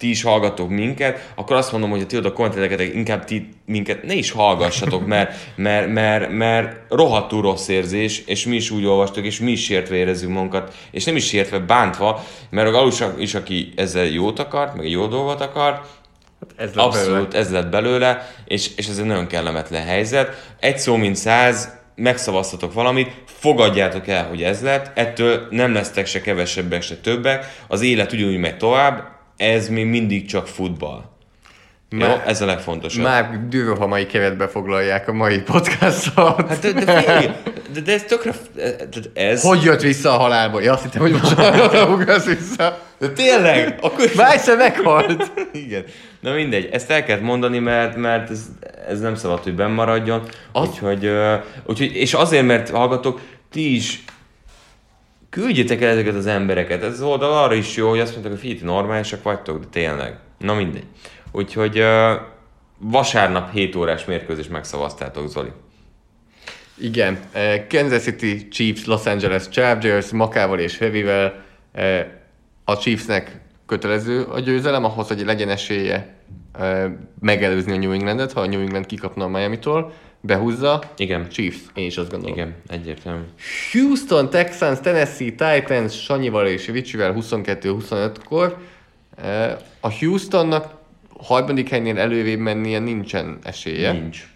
ti is hallgatok minket, akkor azt mondom, hogy ha ti oda kommenteleket, inkább ti minket ne is hallgassatok, mert, mert, mert, mert rohadtul rossz érzés, és mi is úgy olvastuk, és mi is sértve érezzük magunkat, és nem is sértve, bántva, mert a Galus is, aki ezzel jót akart, meg jó dolgot akart, ez lett Abszolút, belőle. ez lett belőle, és, és ez egy nagyon kellemetlen helyzet. Egy szó, mint száz, megszavaztatok valamit, fogadjátok el, hogy ez lett, ettől nem lesztek se kevesebbek, se többek, az élet ugyanúgy megy tovább, ez még mindig csak futball. Jó, Már- ez a legfontosabb. Már dühöhamai keretbe foglalják a mai podcastot. Hát de, de figyelj, de, de ez tökre... Tehát ez... Hogy jött vissza a halálból? Ja, azt hittem, hogy most ugrasz vissza. De tényleg? Akkor... Már egyszer meghalt. Igen. Na mindegy, ezt el kellett mondani, mert, mert ez, ez nem szabad, hogy benn maradjon. Az- Úgyhogy, úgyhogy, és azért, mert hallgatok, ti is küldjétek el ezeket az embereket. Ez az oldal arra is jó, hogy azt mondták, hogy figyelj, normálisak vagytok, de tényleg. Na mindegy. Úgyhogy ö, vasárnap 7 órás mérkőzés megszavaztátok, Zoli. Igen, Kansas City Chiefs, Los Angeles Chargers, Makával és Heavyvel eh, a Chiefsnek kötelező a győzelem, ahhoz, hogy legyen esélye megelőzni a New Englandet, ha a New England kikapna a Miami-tól, behúzza. Igen. Chiefs, én is azt gondolom. Igen, egyértelmű. Houston, Texans, Tennessee, Titans, Sanyival és Ricsivel 22-25-kor. Eh, A Houstonnak harmadik helynél előrébb mennie nincsen esélye. Nincs.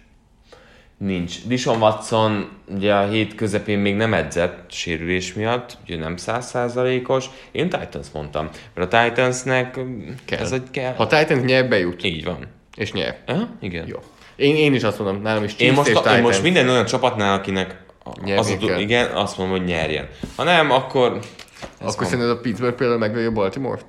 Nincs. Dishon Watson ugye a hét közepén még nem edzett sérülés miatt, ugye nem százszázalékos. Én Titans mondtam, mert a Titansnek Kell. ez egy kell. Ha Titans nyer, bejut. Így van. És nyer. Aha, igen. Jó. Én, én is azt mondom, nálam is Én most, és én Titans. most minden olyan csapatnál, akinek Nyerni az a, igen, azt mondom, hogy nyerjen. Ha nem, akkor... Akkor szerinted a Pittsburgh például megveri a Baltimore-t?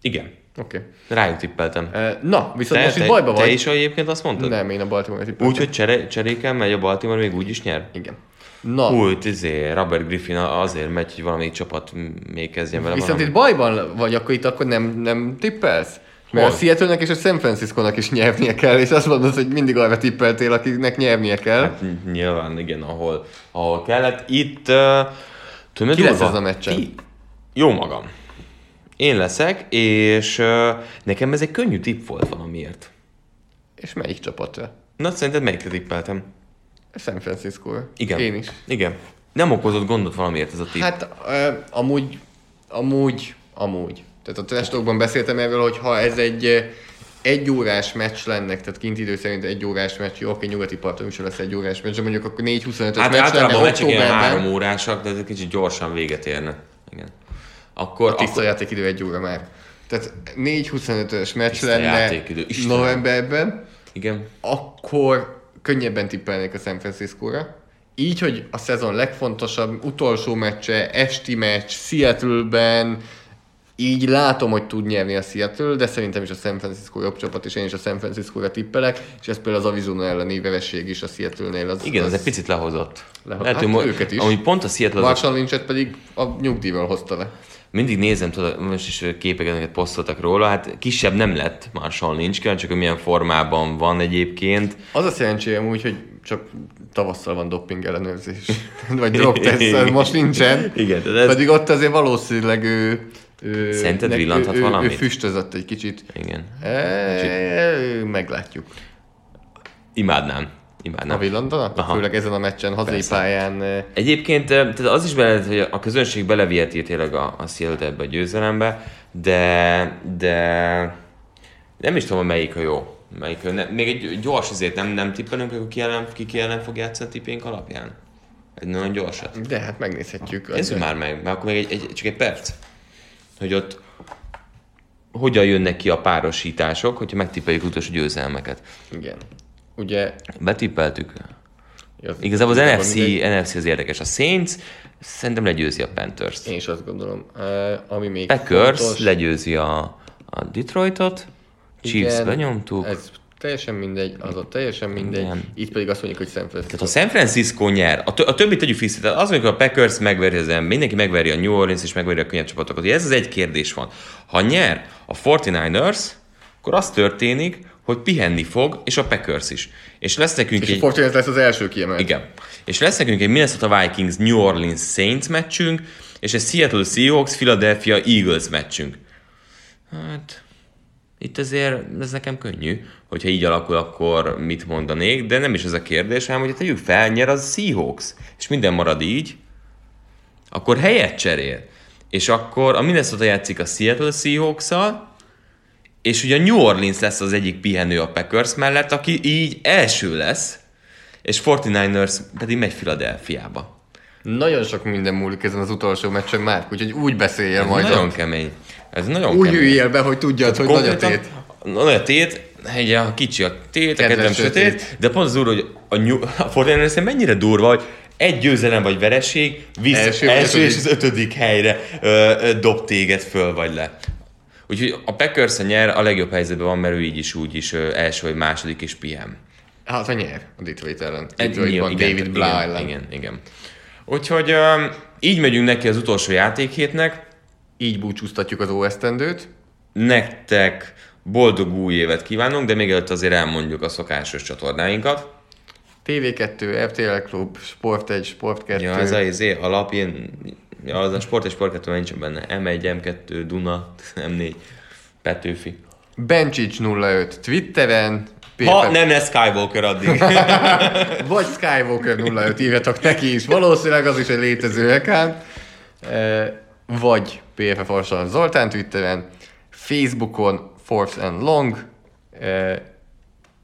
Igen. Oké. Rájuk tippeltem. Okay. Na, viszont Te, most itt te, bajba te vagy. is egyébként azt mondtad? Nem, én a Baltimore-t tippeltem. Úgy, hogy csere, cseréken megy a Baltimore, még úgy is nyer? Igen. Na, Úgy, izé, Robert Griffin azért megy, hogy valamelyik csapat még kezdjen vele viszont valamit. itt bajban vagy, akkor itt akkor nem, nem tippelsz? Mert Hol? a seattle és a San Francisco-nak is nyernie kell, és azt mondod, hogy mindig arra tippeltél, akinek nyernie kell. Hát nyilván, igen, ahol, ahol kellett. Itt, uh, Ki lesz ez a meccsen? Ti- Jó magam. Én leszek, és nekem ez egy könnyű tipp volt valamiért. És melyik csapatra? Na, szerinted melyikre tippeltem? San francisco Igen. Én is. Igen. Nem okozott gondot valamiért ez a tipp. Hát amúgy, amúgy, amúgy. Tehát a testokban beszéltem erről, hogy ha ez egy egy órás meccs lenne, tehát kint idő szerint egy órás meccs, jó, oké, nyugati parton is lesz egy órás meccs, de mondjuk akkor 4-25-ös hát meccs általában a lenne meccsek ilyen három órásak, de ez egy kicsit gyorsan véget érne. Igen. Akkor, a tiszta akkor játékidő egy óra már. Tehát 4-25-ös meccs Tiszta lenne játékidő, Istenem. novemberben, igen. akkor könnyebben tippelnék a San Francisco-ra. Így, hogy a szezon legfontosabb utolsó meccse, esti meccs, Seattle-ben, így látom, hogy tud nyerni a Seattle, de szerintem is a San Francisco jobb csapat, és én is a San Francisco-ra tippelek, és ez például az Arizona elleni vevesség is a Seattle-nél. Az, Igen, az ez egy picit lehozott. Leho- Lehet, hát hogy mo- őket is. Amúgy pont a Seattle Marshall Lynchet pedig a nyugdíjval hozta le. Mindig nézem, tudod, most is képeket posztoltak róla, hát kisebb nem lett Marshall Lynch, kíváncsi, hogy milyen formában van egyébként. Az a szerencsém úgy, hogy csak tavasszal van dopping ellenőrzés. Vagy drog test, most nincsen. Igen, de ez- Pedig ott azért valószínűleg ő, ő, Szerinted neki- villanthat ő, ő, ő valamit? füstözött egy kicsit. Igen. E, meglátjuk. Imádnám. A Imádnám. villantanak? Aha. Főleg ezen a meccsen, hazai Persze. pályán. Egyébként eh, tehát az is bele, hogy a közönség beleviheti tényleg a, a Seattle ebbe a győzelembe, de, de nem is tudom, melyik a jó. Melyik a, ne, még egy gyors azért nem, nem tippelünk, hogy ki ellen, ki, ki ellen fog játszani a tippénk alapján? Egy nagyon gyorsat. De hát megnézhetjük. Nézzük már meg, mert akkor még egy, egy, csak egy perc. Hogy ott hogyan jönnek ki a párosítások, hogyha megtippeljük utolsó győzelmeket. Igen. Ugye... Betippeltük. az- Igazából az igazából NFC, mindegy. NFC az érdekes. A Saints szerintem legyőzi a Panthers. Én is azt gondolom. Uh, ami még Packers fontos, legyőzi a, a Detroitot, Chiefs igen, benyomtuk. Ez teljesen mindegy, az ott teljesen mindegy. Igen. Itt pedig azt mondjuk, hogy San Francisco. Tehát ha San Francisco nyer, a, tö- a többit tegyük vissza, tehát az, amikor a Packers megveri az ember, mindenki megveri a New Orleans és megveri a könnyebb csapatokat. Ugye Ez az egy kérdés van. Ha nyer a 49ers, akkor az történik, hogy pihenni fog, és a Packers is. És lesz nekünk És egy... a Fortnite lesz az első kiemelt. Igen. És lesz nekünk egy Minnesota Vikings New Orleans Saints meccsünk, és egy Seattle Seahawks Philadelphia Eagles meccsünk. Hát, itt azért ez nekem könnyű, hogyha így alakul, akkor mit mondanék, de nem is ez a kérdés, hanem hogy tegyük fel, nyer az Seahawks, és minden marad így, akkor helyet cserél. És akkor a Minnesota játszik a Seattle seahawks és ugye a New Orleans lesz az egyik pihenő a Packers mellett, aki így első lesz, és 49ers pedig megy Philadelphiába. Nagyon sok minden múlik ezen az utolsó meccsen már, úgyhogy úgy beszéljél Ez majd. nagyon ott. kemény. Ez nagyon Úgy kemény. üljél be, hogy tudjad, hogy nagy a tét. Nagy a tét, egy a kicsi a tét, a kedvem sötét. sötét, de pont az durva, hogy a, New, a 49ers mennyire durva, hogy egy győzelem vagy vereség, visz, Első első, és az ötödik helyre ö, ö, dob téged föl vagy le. Úgyhogy a packers nyer, a legjobb helyzetben van, mert ő így is úgy is első vagy második is pihen. Hát, ha nyer a Detroit ellen. Detroitban igen, David igen, Blau igen, ellen. Igen, igen. Úgyhogy így megyünk neki az utolsó játékhétnek. Így búcsúztatjuk az OSZ-tendőt. Nektek boldog új évet kívánunk, de még előtt azért elmondjuk a szokásos csatornáinkat. TV2, RTL Klub, Sport 1, Sport 2. Ja, ez a izé, alap, ilyen, ja, az a sport és sport 2 nincsen benne. M1, M2, Duna, M4, Petőfi. Bencsics 05 Twitteren, Ha PFF nem lesz Skywalker addig. vagy Skywalker 05 írjatok neki is, valószínűleg az is egy létező account, vagy PFF Arsalan Zoltán Twitteren, Facebookon Force and Long,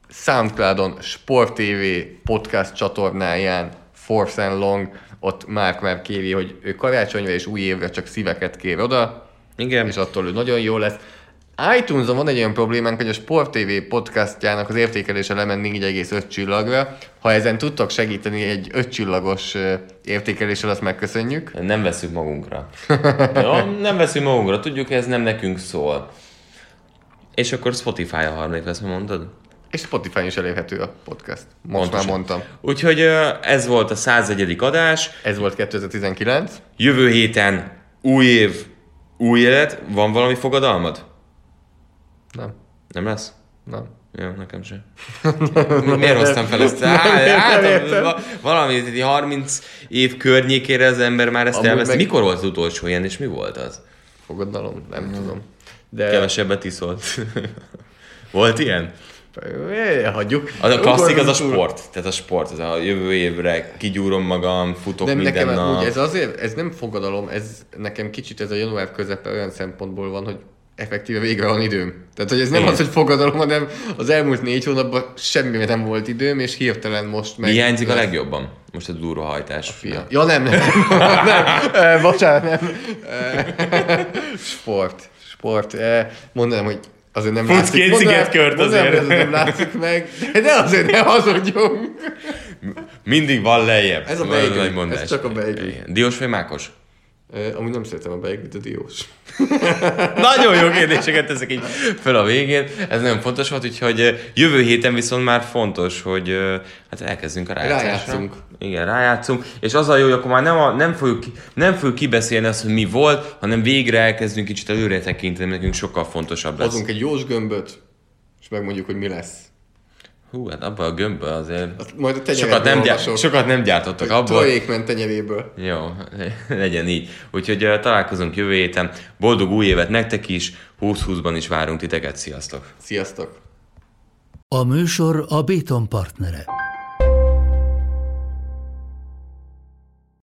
Soundcloudon Sport TV podcast csatornáján Force and Long, ott Márk már kéri, hogy ő karácsonyra és új évre csak szíveket kér oda, Igen. és attól ő nagyon jó lesz. iTunes-on van egy olyan problémánk, hogy a Sport TV podcastjának az értékelése lement 4,5 csillagra. Ha ezen tudtok segíteni egy 5 csillagos értékeléssel, azt megköszönjük. Nem veszünk magunkra. Jó? Nem veszünk magunkra. Tudjuk, ez nem nekünk szól. És akkor Spotify a harmadik lesz, mondtad? És Spotify is elérhető a podcast. Most Pontosan. már mondtam. Úgyhogy ez volt a 101. adás. Ez volt 2019. Jövő héten új év, új élet. Van valami fogadalmad? Nem. Nem lesz? Nem. Jó, nekem sem. Miért hoztam fel ezt? Hát, va- valami így 30 év környékére az ember már ezt Amúgy elvesz. meg- Mikor volt az utolsó ilyen, és mi volt az? Fogadalom? Nem tudom. De Kevesebbet iszolt. volt ilyen? Hagyjuk. Az a klasszik, az a sport. Tehát a sport, az a jövő évre kigyúrom magam, futok Nem, minden nekem nap. úgy, ez azért, ez nem fogadalom, ez nekem kicsit ez a január közepe olyan szempontból van, hogy effektíve végre van időm. Tehát, hogy ez nem Igen. az, hogy fogadalom, hanem az elmúlt négy hónapban semmi nem volt időm, és hirtelen most meg... Mi hiányzik a legjobban? Most a durvahajtás. Fia. Ja, nem, nem. nem. Bocsánat, nem. Sport. Sport. Eh, Mondanám, hogy azért nem Futsz látszik. két Mondanám- szigetkört mondanám, azért. azért nem látszik meg. De azért ne hazudjunk. Mindig van lejjebb. Ez a beigli. Ez csak a beigli. Diós vagy mákos? Amúgy nem szeretem a beiglit, a diós. Nagyon jó kérdéseket teszek így fel a végén. Ez nagyon fontos volt, úgyhogy jövő héten viszont már fontos, hogy hát elkezdünk a rájátszásra. Rájátszunk. Igen, rájátszunk. És az a jó, hogy akkor már nem, a, nem, fogjuk, nem fogjuk kibeszélni azt, hogy mi volt, hanem végre elkezdünk kicsit előre tekinteni, nekünk sokkal fontosabb lesz. Hozunk egy jós gömböt, és megmondjuk, hogy mi lesz. Hú, hát abban a gömbben azért Azt majd a sokat nem, gyár, sokat nem gyártottak abból. Trojékment tenyeréből. Jó, legyen így. Úgyhogy ö, találkozunk jövő héten. Boldog új évet nektek is, 20-20-ban is várunk titeket. Sziasztok! Sziasztok! A műsor a Béton partnere.